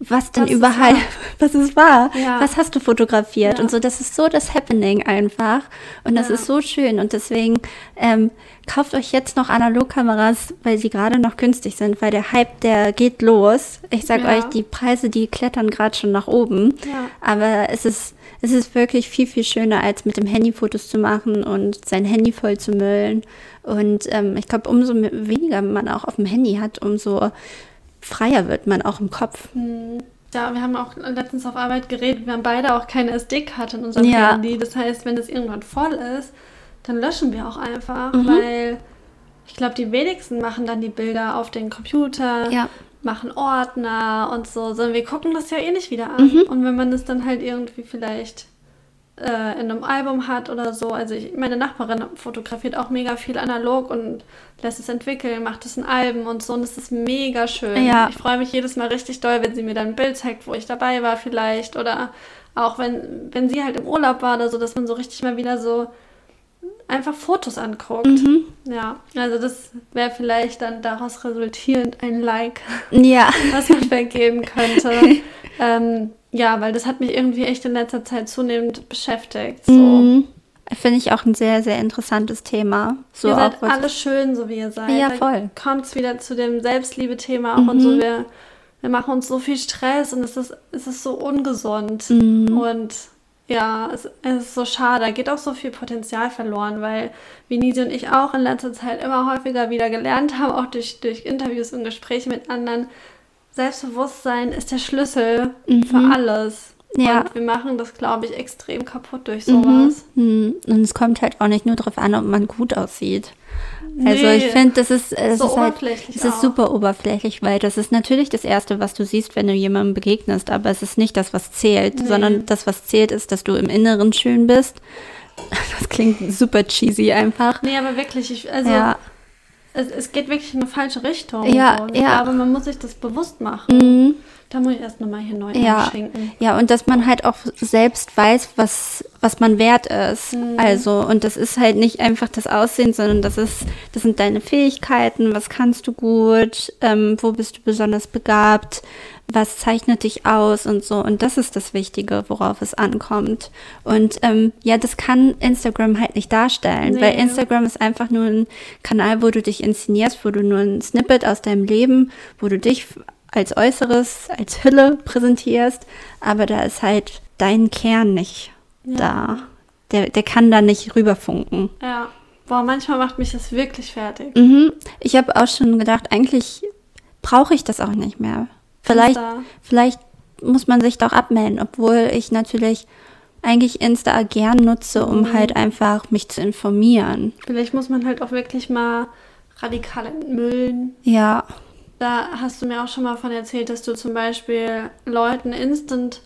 was denn Was überall, war. was es war, Ja. was hast du fotografiert Ja. und so, das ist so das Happening einfach und das Ja. ist so schön und deswegen ähm, kauft euch jetzt noch Analogkameras, weil sie gerade noch günstig sind, weil der Hype, der geht los. Ich sag euch, die Preise, die klettern gerade schon nach oben, aber es ist, es ist wirklich viel, viel schöner, als mit dem Handy Fotos zu machen und sein Handy voll zu müllen und ähm, ich glaube, umso weniger man auch auf dem Handy hat, umso freier wird man auch im Kopf. Ja, wir haben auch letztens auf Arbeit geredet, wir haben beide auch keine SD-Karte in unserem Ja. Handy. Das heißt, wenn es irgendwann voll ist, dann löschen wir auch einfach, Mhm. weil ich glaube, die wenigsten machen dann die Bilder auf den Computer, Ja. machen Ordner und so, sondern wir gucken das ja eh nicht wieder an. Mhm. Und wenn man es dann halt irgendwie vielleicht äh, in einem Album hat oder so, also ich, meine Nachbarin fotografiert auch mega viel analog und lässt es entwickeln, macht es in Alben und so und es ist mega schön. Ja. Ich freue mich jedes Mal richtig doll, wenn sie mir dann ein Bild zeigt, wo ich dabei war vielleicht oder auch wenn, wenn sie halt im Urlaub war oder so, dass man so richtig mal wieder so einfach Fotos anguckt. Mhm. Ja, also das wäre vielleicht dann daraus resultierend ein Like, Ja. was man vergeben könnte. ähm, ja, weil das hat mich irgendwie echt in letzter Zeit zunehmend beschäftigt. So. Mhm. Finde ich auch ein sehr, sehr interessantes Thema. So ihr seid alle schön, so wie ihr seid. Ja, voll. Kommt es wieder zu dem Selbstliebe-Thema auch und so. Wir, wir machen uns so viel Stress und es ist, es ist so ungesund. Und ja, es, es ist so schade. Da geht auch so viel Potenzial verloren, weil Vinisi und ich auch in letzter Zeit immer häufiger wieder gelernt haben, auch durch, durch Interviews und Gespräche mit anderen. Selbstbewusstsein ist der Schlüssel für alles. Ja. Und wir machen das, glaube ich, extrem kaputt durch sowas. Mhm. Und es kommt halt auch nicht nur darauf an, ob man gut aussieht. Also Nee. ich finde, das ist, es So ist halt, es ist super oberflächlich, weil das ist natürlich das Erste, was du siehst, wenn du jemandem begegnest, aber es ist nicht das, was zählt, Nee. sondern das, was zählt, ist, dass du im Inneren schön bist. Das klingt super cheesy einfach. Nee, aber wirklich, ich, also ja, es, es geht wirklich in eine falsche Richtung. Ja, so. Ja. glaube, man muss sich das bewusst machen. Mhm. Da muss ich erst nochmal hier neu Ja, einschenken. ja, und dass man halt auch selbst weiß, was, was man wert ist. Mhm. Also, und das ist halt nicht einfach das Aussehen, sondern das ist, das sind deine Fähigkeiten, was kannst du gut, ähm, wo bist du besonders begabt, was zeichnet dich aus und so. Und das ist das Wichtige, worauf es ankommt. Und ähm, ja, das kann Instagram halt nicht darstellen, Nee. weil Instagram ist einfach nur ein Kanal, wo du dich inszenierst, wo du nur ein Snippet aus deinem Leben, wo du dich als Äußeres, als Hülle präsentierst, aber da ist halt dein Kern nicht da. Der, der kann da nicht rüberfunken. Ja. Boah, manchmal macht mich das wirklich fertig. Mhm. Ich habe auch schon gedacht, eigentlich brauche ich das auch nicht mehr. Vielleicht, Insta. vielleicht muss man sich doch abmelden, obwohl ich natürlich eigentlich Insta gern nutze, um halt einfach mich zu informieren. Vielleicht muss man halt auch wirklich mal radikal entmüllen. Ja, Da hast du mir auch schon mal von erzählt, dass du zum Beispiel Leuten instant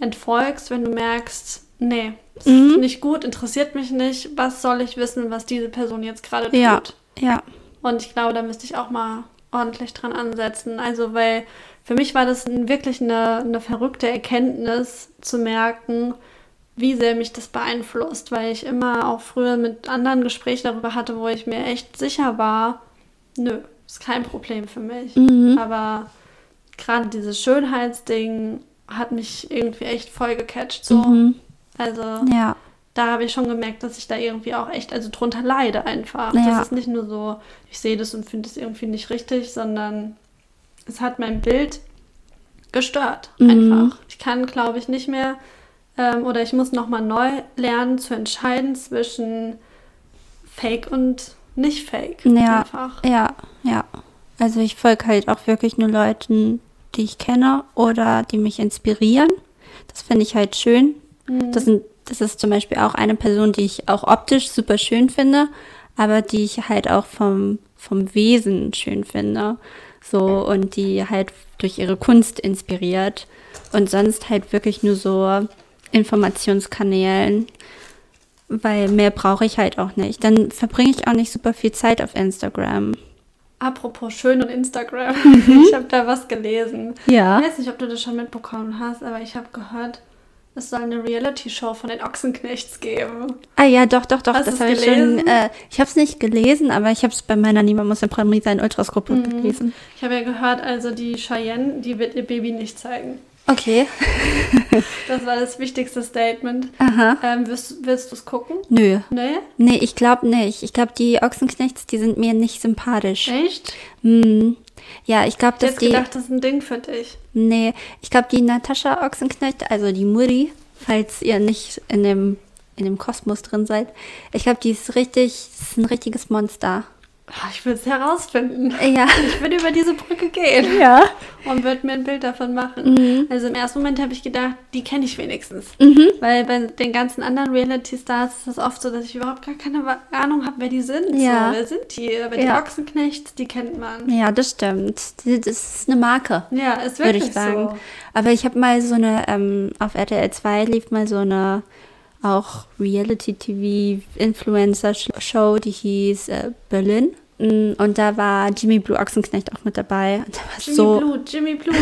entfolgst, wenn du merkst, nee, ist Mhm. nicht gut, interessiert mich nicht, was soll ich wissen, was diese Person jetzt gerade tut. ja, ja. Und ich glaube, da müsste ich auch mal ordentlich dran ansetzen. Also, weil für mich war das wirklich eine, eine verrückte Erkenntnis zu merken, wie sehr mich das beeinflusst, weil ich immer auch früher mit anderen Gesprächen darüber hatte, wo ich mir echt sicher war, nö, ist kein Problem für mich. Mhm. Aber gerade dieses Schönheitsding hat mich irgendwie echt voll gecatcht. So. Mhm. Also Ja, da habe ich schon gemerkt, dass ich da irgendwie auch echt, also drunter leide einfach. Ja. Das ist nicht nur so, ich sehe das und finde es irgendwie nicht richtig, sondern es hat mein Bild gestört Mhm. einfach. Ich kann, glaube ich, nicht mehr ähm, oder ich muss nochmal neu lernen zu entscheiden zwischen Fake und nicht Fake. Ja, Einfach. ja, ja. Also ich folge halt auch wirklich nur Leuten, die ich kenne oder die mich inspirieren. Das finde ich halt schön. Das, sind, das ist zum Beispiel auch eine Person, die ich auch optisch super schön finde, aber die ich halt auch vom, vom Wesen schön finde. So, und die halt durch ihre Kunst inspiriert. Und sonst halt wirklich nur so Informationskanälen, weil mehr brauche ich halt auch nicht. Dann verbringe ich auch nicht super viel Zeit auf Instagram. Apropos schön und Instagram. Mhm. Ich habe da was gelesen. Ja. Ich weiß nicht, ob du das schon mitbekommen hast, aber ich habe gehört, es soll eine Reality-Show von den Ochsenknechts geben. Ah ja, doch, doch, doch. Hast das habe ich schon. Äh, ich habe es nicht gelesen, aber ich habe es bei meiner Niemand muss in Premier sein Ultras-Gruppe Mhm. gelesen. Ich habe ja gehört, also die Cheyenne, die wird ihr Baby nicht zeigen. Okay. Das war das wichtigste Statement. Aha. Ähm, wirst willst du es gucken? Nö. Nee? Nee, ich glaube nicht. Ich glaube, die Ochsenknechts, die sind mir nicht sympathisch. Echt? Hm. Ja, ich glaube, Ich dass die. gedacht, das ist ein Ding für dich. Nee, ich glaube, die Natascha Ochsenknecht, also die Muri, falls ihr nicht in dem, in dem Kosmos drin seid, ich glaube, die ist richtig, ist ein richtiges Monster. Ah, Ich will es herausfinden. Ja. Ich würde über diese Brücke gehen Ja. und würde mir ein Bild davon machen. Mhm. Also im ersten Moment habe ich gedacht, die kenne ich wenigstens. Weil bei den ganzen anderen Reality-Stars ist es oft so, dass ich überhaupt gar keine Ahnung habe, wer die sind. Ja. So, wer sind die? Aber die Ja. Ochsenknechts, die kennt man. Ja, das stimmt. Das ist eine Marke. Ja, ist würde wirklich ich sagen. so. Aber ich habe mal so eine, ähm, auf RTL 2 lief mal so eine auch Reality-TV-Influencer-Show, die hieß äh, Berlin. Mm, Und da war Jimmy Blue Ochsenknecht auch mit dabei. Und der war Jimmy so, Blue, Jimmy Blue.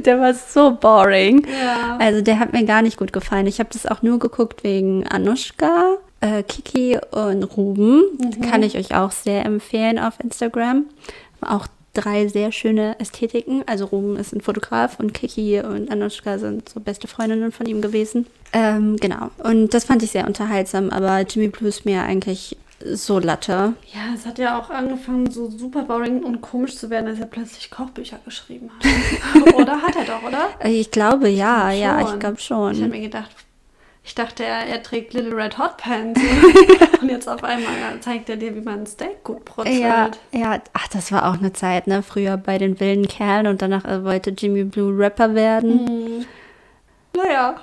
der war so boring. ja. Also der hat mir gar nicht gut gefallen. Ich habe das auch nur geguckt wegen Anushka. äh, Kiki und Ruben. Mhm. Kann ich euch auch sehr empfehlen auf Instagram. Auch drei sehr schöne Ästhetiken. Also Ruben ist ein Fotograf und Kiki und Anushka sind so beste Freundinnen von ihm gewesen. Ähm, genau. Und das fand ich sehr unterhaltsam, aber Jimmy Blue ist mir eigentlich so Latte. Ja, es hat ja auch angefangen, so super boring und komisch zu werden, als er plötzlich Kochbücher geschrieben hat. oder hat er doch, oder? Ich glaube ja, ja, Schon. ich glaube Ich schon. habe mir gedacht, ich dachte, er, er trägt Little Red Hot Pants. und jetzt auf einmal zeigt er dir, wie man ein Steak gut brutzelt. Ja, ja, ach, das war auch eine Zeit, ne? Früher bei den wilden Kerlen und danach wollte Jimmy Blue Rapper werden. Naja,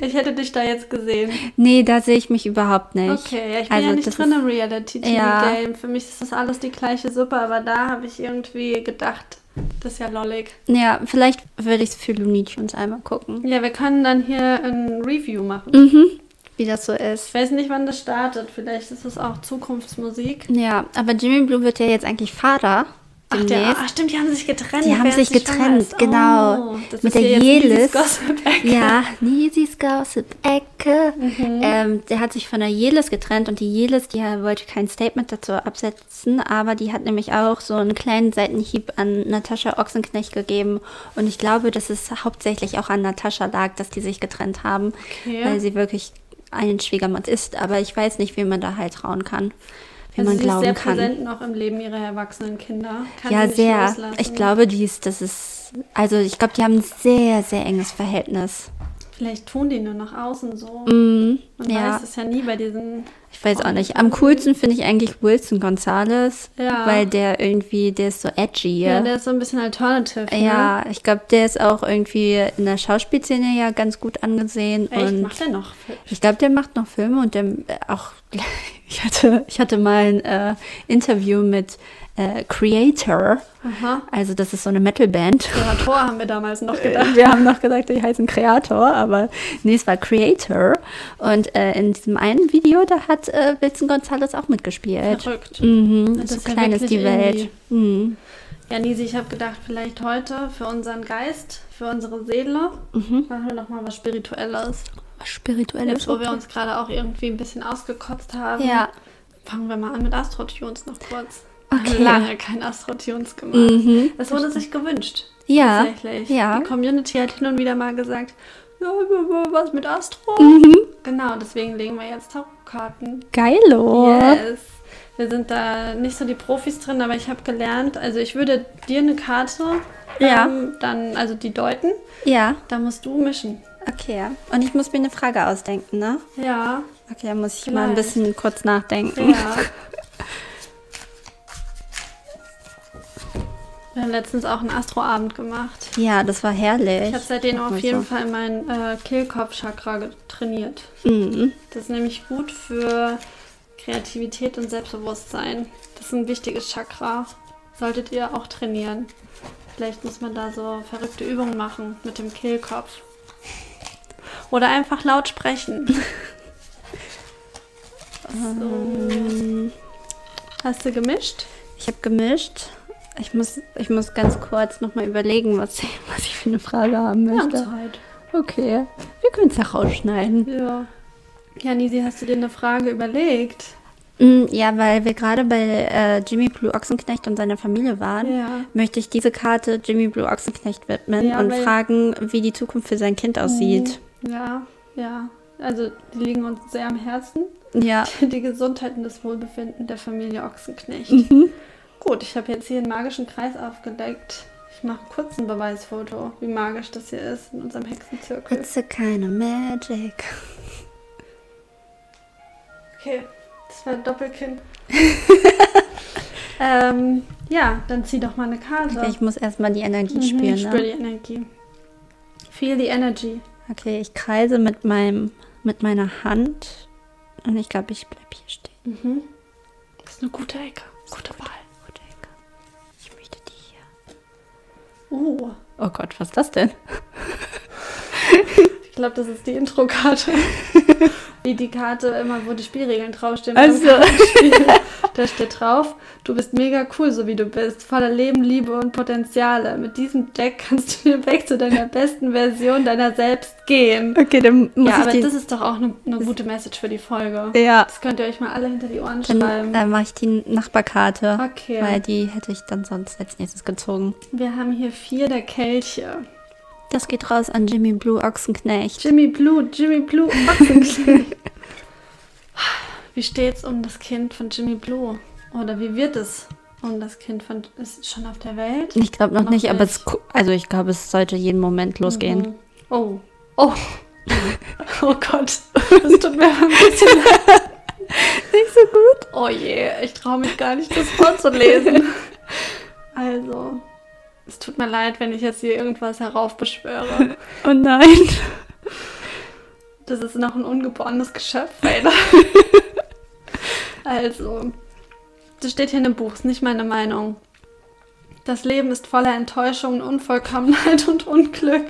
ich hätte dich da jetzt gesehen. Nee, da sehe ich mich überhaupt nicht. Okay, ja, ich bin Also ja nicht drin ist- im Reality-TV-Game. Ja. Für mich ist das alles die gleiche Suppe, aber da habe ich irgendwie gedacht, das ist ja lollig. Ja, vielleicht würde ich es für Looney Tunes einmal gucken. Ja, wir können dann hier ein Review machen. Mhm. Wie das so ist. Ich weiß nicht, wann das startet. Vielleicht ist es auch Zukunftsmusik. Ja, aber Jimmy Blue wird ja jetzt eigentlich Vater. Ach, der, ach, stimmt, die haben sich getrennt. Die haben sich getrennt, genau. Oh, das Mit ist der Jelis. Ja, Nisis Gossip-Ecke. Mhm. Ähm, der hat sich von der Jelis getrennt und die Jelis, die wollte kein Statement dazu absetzen, aber die hat nämlich auch so einen kleinen Seitenhieb an Natascha Ochsenknecht gegeben. Und ich glaube, dass es hauptsächlich auch an Natascha lag, dass die sich getrennt haben, Okay. weil sie wirklich ein Schwiegermann ist. Aber ich weiß nicht, wie man da halt trauen kann, wie Also man sie ist glauben sehr kann. präsent noch im Leben ihrer erwachsenen Kinder. Kann Ja, sehr. loslassen. Ich glaube, die ist, das ist, also ich glaube, die haben ein sehr, sehr enges Verhältnis. Vielleicht tun die nur nach außen so. Mhm. Man ja. weiß es ja nie bei diesen. Ich weiß auch nicht. Am coolsten finde ich eigentlich Wilson Gonzalez, Ja. weil der irgendwie, der ist so edgy. Ja, Ja, der ist so ein bisschen alternative. Ne? ja ich glaube, der ist auch irgendwie in der Schauspielszene ja ganz gut angesehen. Echt, und macht der noch? ich glaube, der macht noch Filme und der äh, auch, ich hatte, ich hatte mal ein äh, Interview mit äh, Creator. Aha. Also das ist so eine Metalband. Kreator haben wir damals noch gedacht. Wir haben noch gesagt, die heißen Creator, aber nee, es war Creator. Und äh, in diesem einen Video, da hat äh, Wilson Gonzalez auch mitgespielt. Verrückt. Mhm, Das so ist ja klein ist die Welt. Mhm. Ja, Nisi, ich habe gedacht, vielleicht heute für unseren Geist, für unsere Seele, Mhm. machen wir noch mal was Spirituelles. Was Spirituelles. Jetzt, wo wir uns gerade auch irgendwie ein bisschen ausgekotzt haben, Ja. fangen wir mal an mit Astro-Tunes noch kurz. Okay. Lange kein Astro-Tunes gemacht. Mhm. Das wurde sich gewünscht. Ja, Tatsächlich. ja. Die Community hat hin und wieder mal gesagt, ja, was mit Astro? Mhm. Genau, deswegen legen wir jetzt Tarotkarten. Geilo. Yes. Wir sind da nicht so die Profis drin, aber ich habe gelernt, also ich würde dir eine Karte Ja. ähm, dann, also die deuten, Ja, da musst du mischen. okay. Und ich muss mir eine Frage ausdenken, ne? Ja. Okay, da muss ich mal ein Vielleicht. bisschen kurz nachdenken. Ja. Wir haben letztens auch einen Astroabend gemacht. Ja, das war herrlich. Ich habe seitdem auf jeden Fall mein äh, Kehlkopfchakra trainiert. Mhm. Das ist nämlich gut für Kreativität und Selbstbewusstsein. Das ist ein wichtiges Chakra. Solltet ihr auch trainieren. Vielleicht muss man da so verrückte Übungen machen mit dem Kehlkopf. Oder einfach laut sprechen. So. Hast du gemischt? Ich habe gemischt. Ich muss, ich muss ganz kurz nochmal überlegen, was ich, was ich für eine Frage haben möchte. Zeit. Okay, wir können es ja rausschneiden. Ja. Ja, Nisi, hast du dir eine Frage überlegt? Mm, Ja, weil wir gerade bei äh, Jimmy Blue Ochsenknecht und seiner Familie waren, Ja. möchte ich diese Karte Jimmy Blue Ochsenknecht widmen Ja, und fragen, wie die Zukunft für sein Kind aussieht. Ja, ja. Also, die liegen uns sehr am Herzen. Ja. Die Gesundheit und das Wohlbefinden der Familie Ochsenknecht. Mhm. Gut, ich habe jetzt hier einen magischen Kreis aufgedeckt. Ich mache kurz ein Beweisfoto, wie magisch das hier ist in unserem Hexenzirkel. It's a kind of magic. Okay, das war Doppelkinn. ähm, ja, dann zieh doch mal eine Karte. Okay, ich muss erstmal die Energie Mhm, spüren. spür Ne? die Energie. Feel the energy. Okay, ich kreise mit, meinem, mit meiner Hand und ich glaube, ich bleib hier stehen. Mhm. Das ist eine gute Ecke. Gute Wahl. Uh, Oh Gott, was ist das denn? ich glaube, das ist die Intro-Karte. wie die Karte immer, wo die Spielregeln draufstehen. Also. Da steht drauf, du bist mega cool, so wie du bist, voller Leben, Liebe und Potenziale. Mit diesem Deck kannst du den Weg zu deiner besten Version deiner selbst gehen. Okay, dann muss Ja, ich aber die, das ist doch auch eine, eine gute Message für die Folge. Ja. Das könnt ihr euch mal alle hinter die Ohren dann schreiben. äh, mache ich die Nachbarkarte. Okay. Weil die hätte ich dann sonst als nächstes gezogen. Wir haben hier vier der Kelche. Das geht raus an Jimmy Blue Ochsenknecht. Jimmy Blue, Jimmy Blue, Ochsenknecht. Wie steht's um das Kind von Jimmy Blue? Oder wie wird es um das Kind von... Ist es schon auf der Welt? Ich glaube noch, Noch nicht, aber nicht. es, gu- also ich glaube, es sollte jeden Moment losgehen. Mhm. Oh. Oh. Oh Gott. Das tut mir ein bisschen leid. Nicht so gut. Oh je, ich traue mich gar nicht, das vorzulesen. Also, es tut mir leid, wenn ich jetzt hier irgendwas heraufbeschwöre. Oh nein. Das ist noch ein ungeborenes Geschöpf, Vader. also, das steht hier in dem Buch, ist nicht meine Meinung. Das Leben ist voller Enttäuschungen, Unvollkommenheit und Unglück.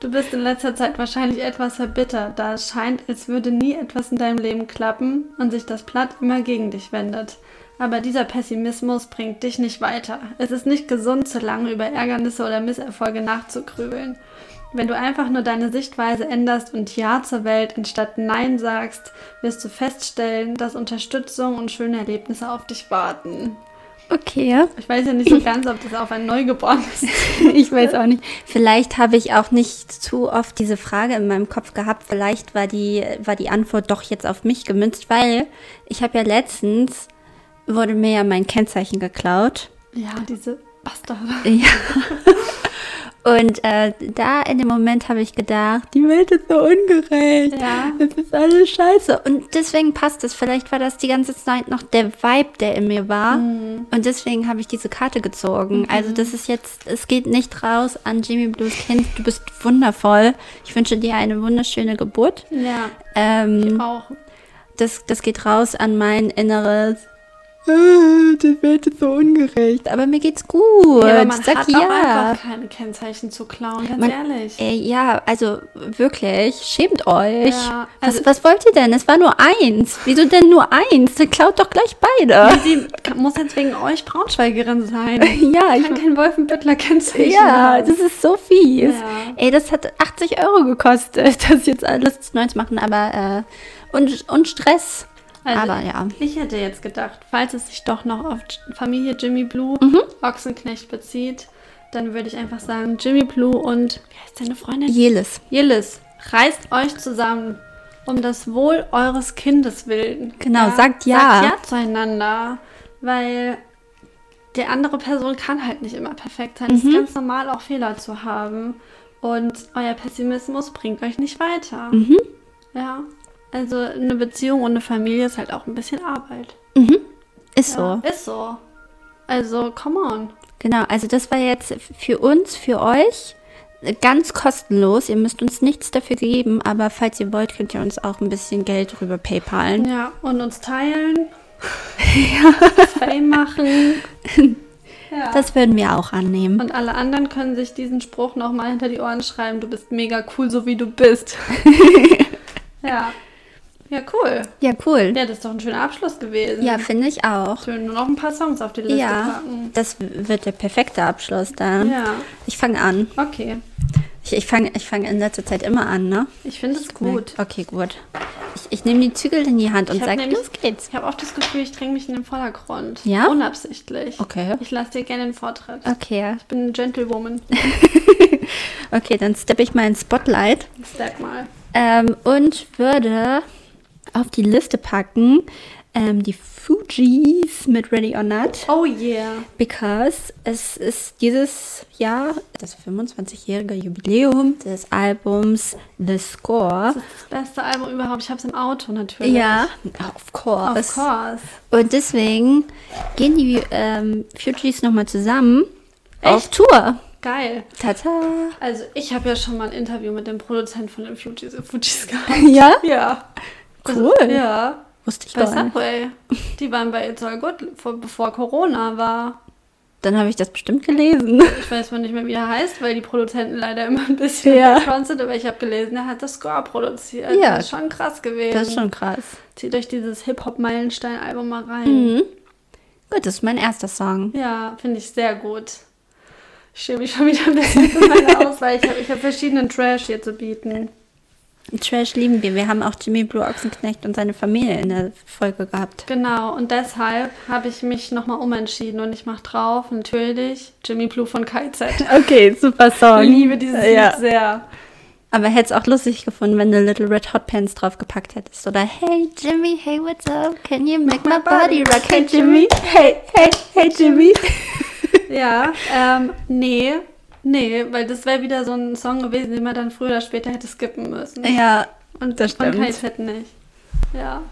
Du bist in letzter Zeit wahrscheinlich etwas verbittert, da es scheint, als würde nie etwas in deinem Leben klappen und sich das Blatt immer gegen dich wendet. Aber dieser Pessimismus bringt dich nicht weiter. Es ist nicht gesund, zu lange über Ärgernisse oder Misserfolge nachzugrübeln. Wenn du einfach nur deine Sichtweise änderst und Ja zur Welt anstatt Nein sagst, wirst du feststellen, dass Unterstützung und schöne Erlebnisse auf dich warten. Okay. Ich weiß ja nicht so ganz, ob das auf ein Neugeborenes ist. Ich weiß auch nicht. Vielleicht habe ich auch nicht zu oft diese Frage in meinem Kopf gehabt. Vielleicht war die, war die Antwort doch jetzt auf mich gemünzt, weil ich habe ja letztens, wurde mir ja mein Kennzeichen geklaut. Ja, diese Bastarde. Ja. Und äh, da in dem Moment habe ich gedacht, die Welt ist so ungerecht. Ja. Das ist alles scheiße. Und deswegen passt es. Vielleicht war das die ganze Zeit noch der Vibe, der in mir war. Mhm. Und deswegen habe ich diese Karte gezogen. Also das ist jetzt, es geht nicht raus an Jimmy Blues Kind. Du bist wundervoll. Ich wünsche dir eine wunderschöne Geburt. Ja, Ähm, auch. das, das geht raus an mein inneres. "Ah, Die Welt ist so ungerecht. Aber mir geht's gut. Ja, aber man Sag hat ja. auch einfach keine Kennzeichen zu klauen, ganz Man- ehrlich. Ey, ja, also wirklich, schämt euch. Ja, also- was, was wollt ihr denn? Es war nur eins. Wieso denn nur eins? Dann klaut doch gleich beide. Sie muss jetzt wegen euch Braunschweigerin sein. ja, ich Kann kein Wolfenbüttler Kennzeichen ja, haben. das ist so fies. Ja. Ey, das hat 80 Euro gekostet, das jetzt alles neu zu machen, aber äh, und, und Stress. Also, aber ja. Ich hätte jetzt gedacht, falls es sich doch noch auf Familie Jimmy Blue Mhm. Ochsenknecht bezieht, dann würde ich einfach sagen, Jimmy Blue und, wie heißt deine Freundin? Jeles. Jillis, reißt euch zusammen um das Wohl eures Kindes willen. Genau, sagt ja. Sagt ja zueinander, weil die andere Person kann halt nicht immer perfekt sein. Es Mhm. ist ganz normal, auch Fehler zu haben. Und euer Pessimismus bringt euch nicht weiter. Mhm. Ja. Also eine Beziehung und eine Familie ist halt auch ein bisschen Arbeit. Ist Ja, so. Ist so. Also, come on. Genau, also das war jetzt für uns, für euch ganz kostenlos. Ihr müsst uns nichts dafür geben, aber falls ihr wollt, könnt ihr uns auch ein bisschen Geld rüber PayPalen. Ja, und uns teilen. ja. Fame machen. Ja. Das würden wir auch annehmen. Und alle anderen können sich diesen Spruch nochmal hinter die Ohren schreiben. Du bist mega cool, so wie du bist. ja. Ja, cool. Ja, cool. Ja, das ist doch ein schöner Abschluss gewesen. Ja, finde ich auch. Schön, nur noch ein paar Songs auf die Liste Ja, packen. das wird der perfekte Abschluss dann. Ja, Ich fange an. okay. Ich, ich fange ich fang in letzter Zeit immer an, ne? Ich finde es gut. Okay, gut. Ich, ich nehme die Zügel in die Hand und Ich sage, los geht's. Ich habe auch das Gefühl, ich dränge mich in den Vordergrund. Ja? Unabsichtlich. Okay. Ich lasse dir gerne den Vortritt. Okay, Ich bin eine Gentlewoman. okay, dann steppe ich mal ins Spotlight Sag mal. ähm, und würde auf die Liste packen ähm, die Fugees mit Ready or Not. Oh yeah. Because es ist dieses Jahr das 25-jährige Jubiläum des Albums The Score. Das ist das beste Album überhaupt. Ich habe es im Auto natürlich. Ja, of course. Of course. Und deswegen gehen die ähm, Fugees nochmal zusammen auf Echt? Tour. Geil. Tata. Also ich habe ja schon mal ein Interview mit dem Produzenten von den Fugees, Fugees gehabt. Ja? Ja. Cool. Also, ja. Wusste ich Bei gar nicht. Subway. Die waren bei It's All Good, vor, bevor Corona war. dann habe ich das bestimmt gelesen. Ich weiß mal nicht mehr, wie er heißt, weil die Produzenten leider immer ein bisschen Ja. sind, aber ich habe gelesen, er hat das Score produziert. Ja. Das ist schon krass gewesen. Das ist schon krass. Zieht euch dieses Hip-Hop-Meilenstein-Album mal rein. Mhm. Gut, das ist mein erster Song. Ja, finde ich sehr gut. Ich schäme mich schon wieder ein bisschen für meine Auswahl. Ich habe hab verschiedenen Trash hier zu bieten. Trash lieben wir. Wir haben auch Jimmy Blue Ochsenknecht und seine Familie in der Folge gehabt. Genau, und deshalb habe ich mich nochmal umentschieden und ich mache drauf natürlich Jimmy Blue von KZ. Okay, super Song. Ich liebe dieses ja. Lied sehr. Aber hätte es auch lustig gefunden, wenn du Little Red Hot Pants draufgepackt hättest. Oder Hey Jimmy, hey what's up? Can you make my body rock? Hey Jimmy, hey, hey, hey Jimmy. Ja, ähm, nee, nee, weil das wäre wieder so ein Song gewesen, den man dann früher oder später hätte skippen müssen. ja, Und das stimmt. KZ nicht. Ja.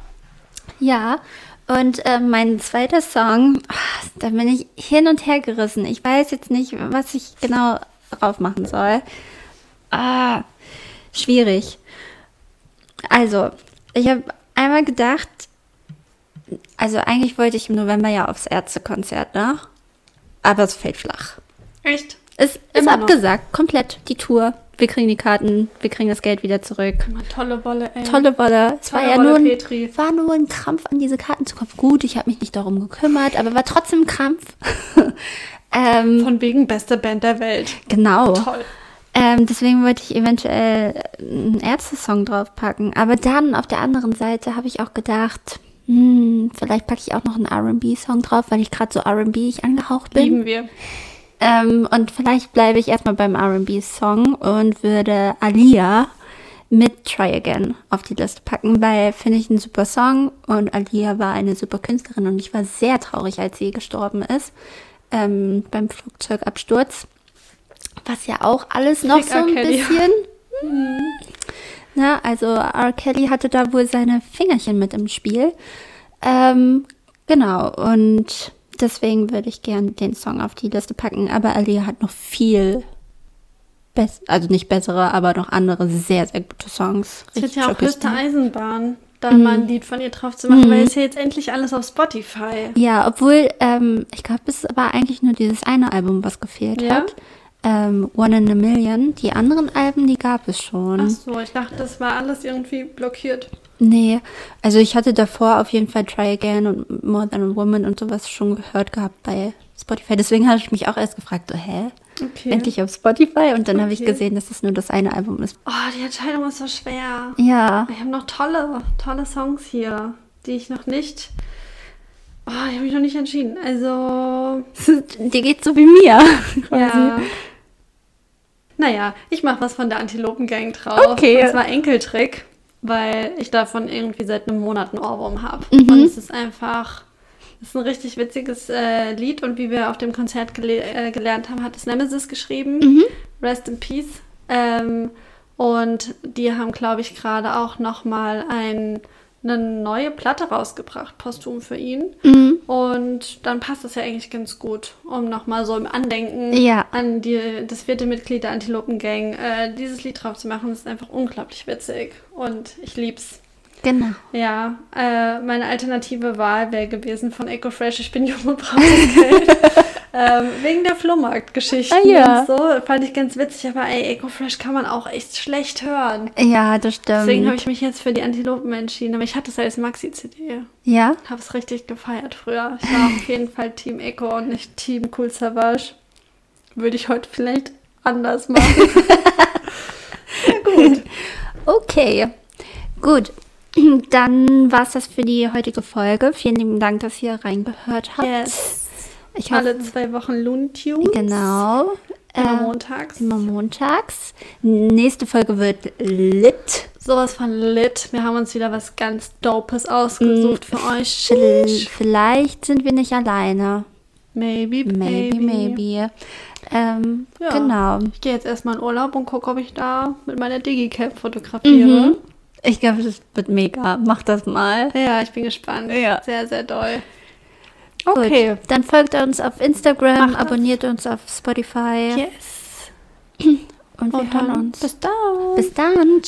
Ja, und äh, mein zweiter Song, ah, da bin ich hin und her gerissen. Ich weiß jetzt nicht, was ich genau drauf machen soll. Ah, schwierig. Also, ich habe einmal gedacht, also eigentlich wollte ich im November ja aufs Ärztekonzert, ne? Aber es fällt flach. Echt? Es ist Immer noch. abgesagt, komplett, die Tour. Wir kriegen die Karten, wir kriegen das Geld wieder zurück. Immer tolle Wolle, ey. Tolle Wolle. Es war Tolle ja Wolle, nur ein, Petri. war nur ein Krampf, an diese Karten zu kommen. Gut, ich habe mich nicht darum gekümmert, aber war trotzdem ein Krampf. ähm, Von wegen beste Band der Welt. genau. Toll. Ähm, deswegen wollte ich eventuell einen Ärzte-Song draufpacken. Aber dann auf der anderen Seite habe ich auch gedacht, hm, vielleicht packe ich auch noch einen R&B-Song drauf, weil ich gerade so R&B angehaucht bin. Lieben wir. Ähm, und vielleicht bleibe ich erstmal beim RB-Song und würde Alia mit Try Again auf die Liste packen, weil finde ich ein super Song und Alia war eine super Künstlerin und ich war sehr traurig, als sie gestorben ist ähm, beim Flugzeugabsturz. Was ja auch alles noch so ein bisschen. Na, also R. Kelly hatte da wohl seine Fingerchen mit im Spiel. Ähm, genau, und deswegen würde ich gern den Song auf die Liste packen. Aber Alia hat noch viel, also nicht bessere, aber noch andere sehr, sehr gute Songs. Es wird Richtig ja auch Künstler. Eisenbahn, da Mhm. mal ein Lied von ihr drauf zu machen, weil es ja jetzt endlich alles auf Spotify. Ja, obwohl, ähm, ich glaube, es war eigentlich nur dieses eine Album, was gefehlt Ja? hat. Ähm, One in a Million. Die anderen Alben, die gab es schon. Ach so, ich dachte, das war alles irgendwie blockiert. Nee, also ich hatte davor auf jeden Fall Try Again und More Than a Woman und sowas schon gehört gehabt bei Spotify. Deswegen habe ich mich auch erst gefragt, so, hä? Okay. Endlich auf Spotify? Und dann habe ich Okay. gesehen, dass es nur das eine Album ist. Oh, die Entscheidung ist so schwer. Ja. Ich habe noch tolle, tolle Songs hier, die ich noch nicht. Oh, ich habe mich noch nicht entschieden. Also, Dir geht so wie mir. quasi. ja. Naja, ich mache was von der Antilopengang drauf. Okay. Und zwar Enkeltrick, weil ich davon irgendwie seit einem Monat einen Ohrwurm habe. Mhm. Und es ist einfach. Es ist ein richtig witziges äh, Lied und wie wir auf dem Konzert gele äh, gelernt haben, hat es Nemesis geschrieben. Mhm. Rest in Peace. Ähm, und die haben, glaube ich, gerade auch noch mal ein, eine neue Platte rausgebracht, posthum für ihn. Mhm. Und dann passt das ja eigentlich ganz gut, um nochmal so im Andenken Ja. an die, das vierte Mitglied der Antilopen Gang äh, dieses Lied drauf zu machen. Das ist einfach unglaublich witzig und ich lieb's. Genau. Ja, äh, meine alternative Wahl wäre gewesen von Echo Fresh, ich bin jung und brauche Geld. ähm, wegen der Flohmarktgeschichten Ah, ja. und so. Fand ich ganz witzig, aber ey, Echo Fresh kann man auch echt schlecht hören. Ja, das stimmt. Deswegen habe ich mich jetzt für die Antilopen entschieden. Aber ich hatte es als Maxi-CD. ja? Habe es richtig gefeiert früher. Ich war auf jeden Fall Team Echo und nicht Team Cool Savage. Würde ich heute vielleicht anders machen. Okay. Gut. Dann war es das für die heutige Folge. Vielen lieben Dank, dass ihr reingehört habt. Yes. Ich hoffe, Alle zwei Wochen Looney Tunes. genau. Immer Äh, montags. Immer montags. Nächste Folge wird lit. Sowas von lit. Wir haben uns wieder was ganz Dopes ausgesucht für euch. Vielleicht sind wir nicht alleine. Maybe, Maybe, maybe. Ähm, Ja. Genau. Ich gehe jetzt erstmal in Urlaub und gucke, ob ich da mit meiner Digicap fotografiere. Mhm. Ich glaube, das wird mega. Mach das mal. Ja, ich bin gespannt. Ja. Sehr, sehr doll. Okay. Okay. Dann folgt uns auf Instagram, Macht das. abonniert uns auf Spotify Yes. und wir Und hören uns. bis dann. Bis dann.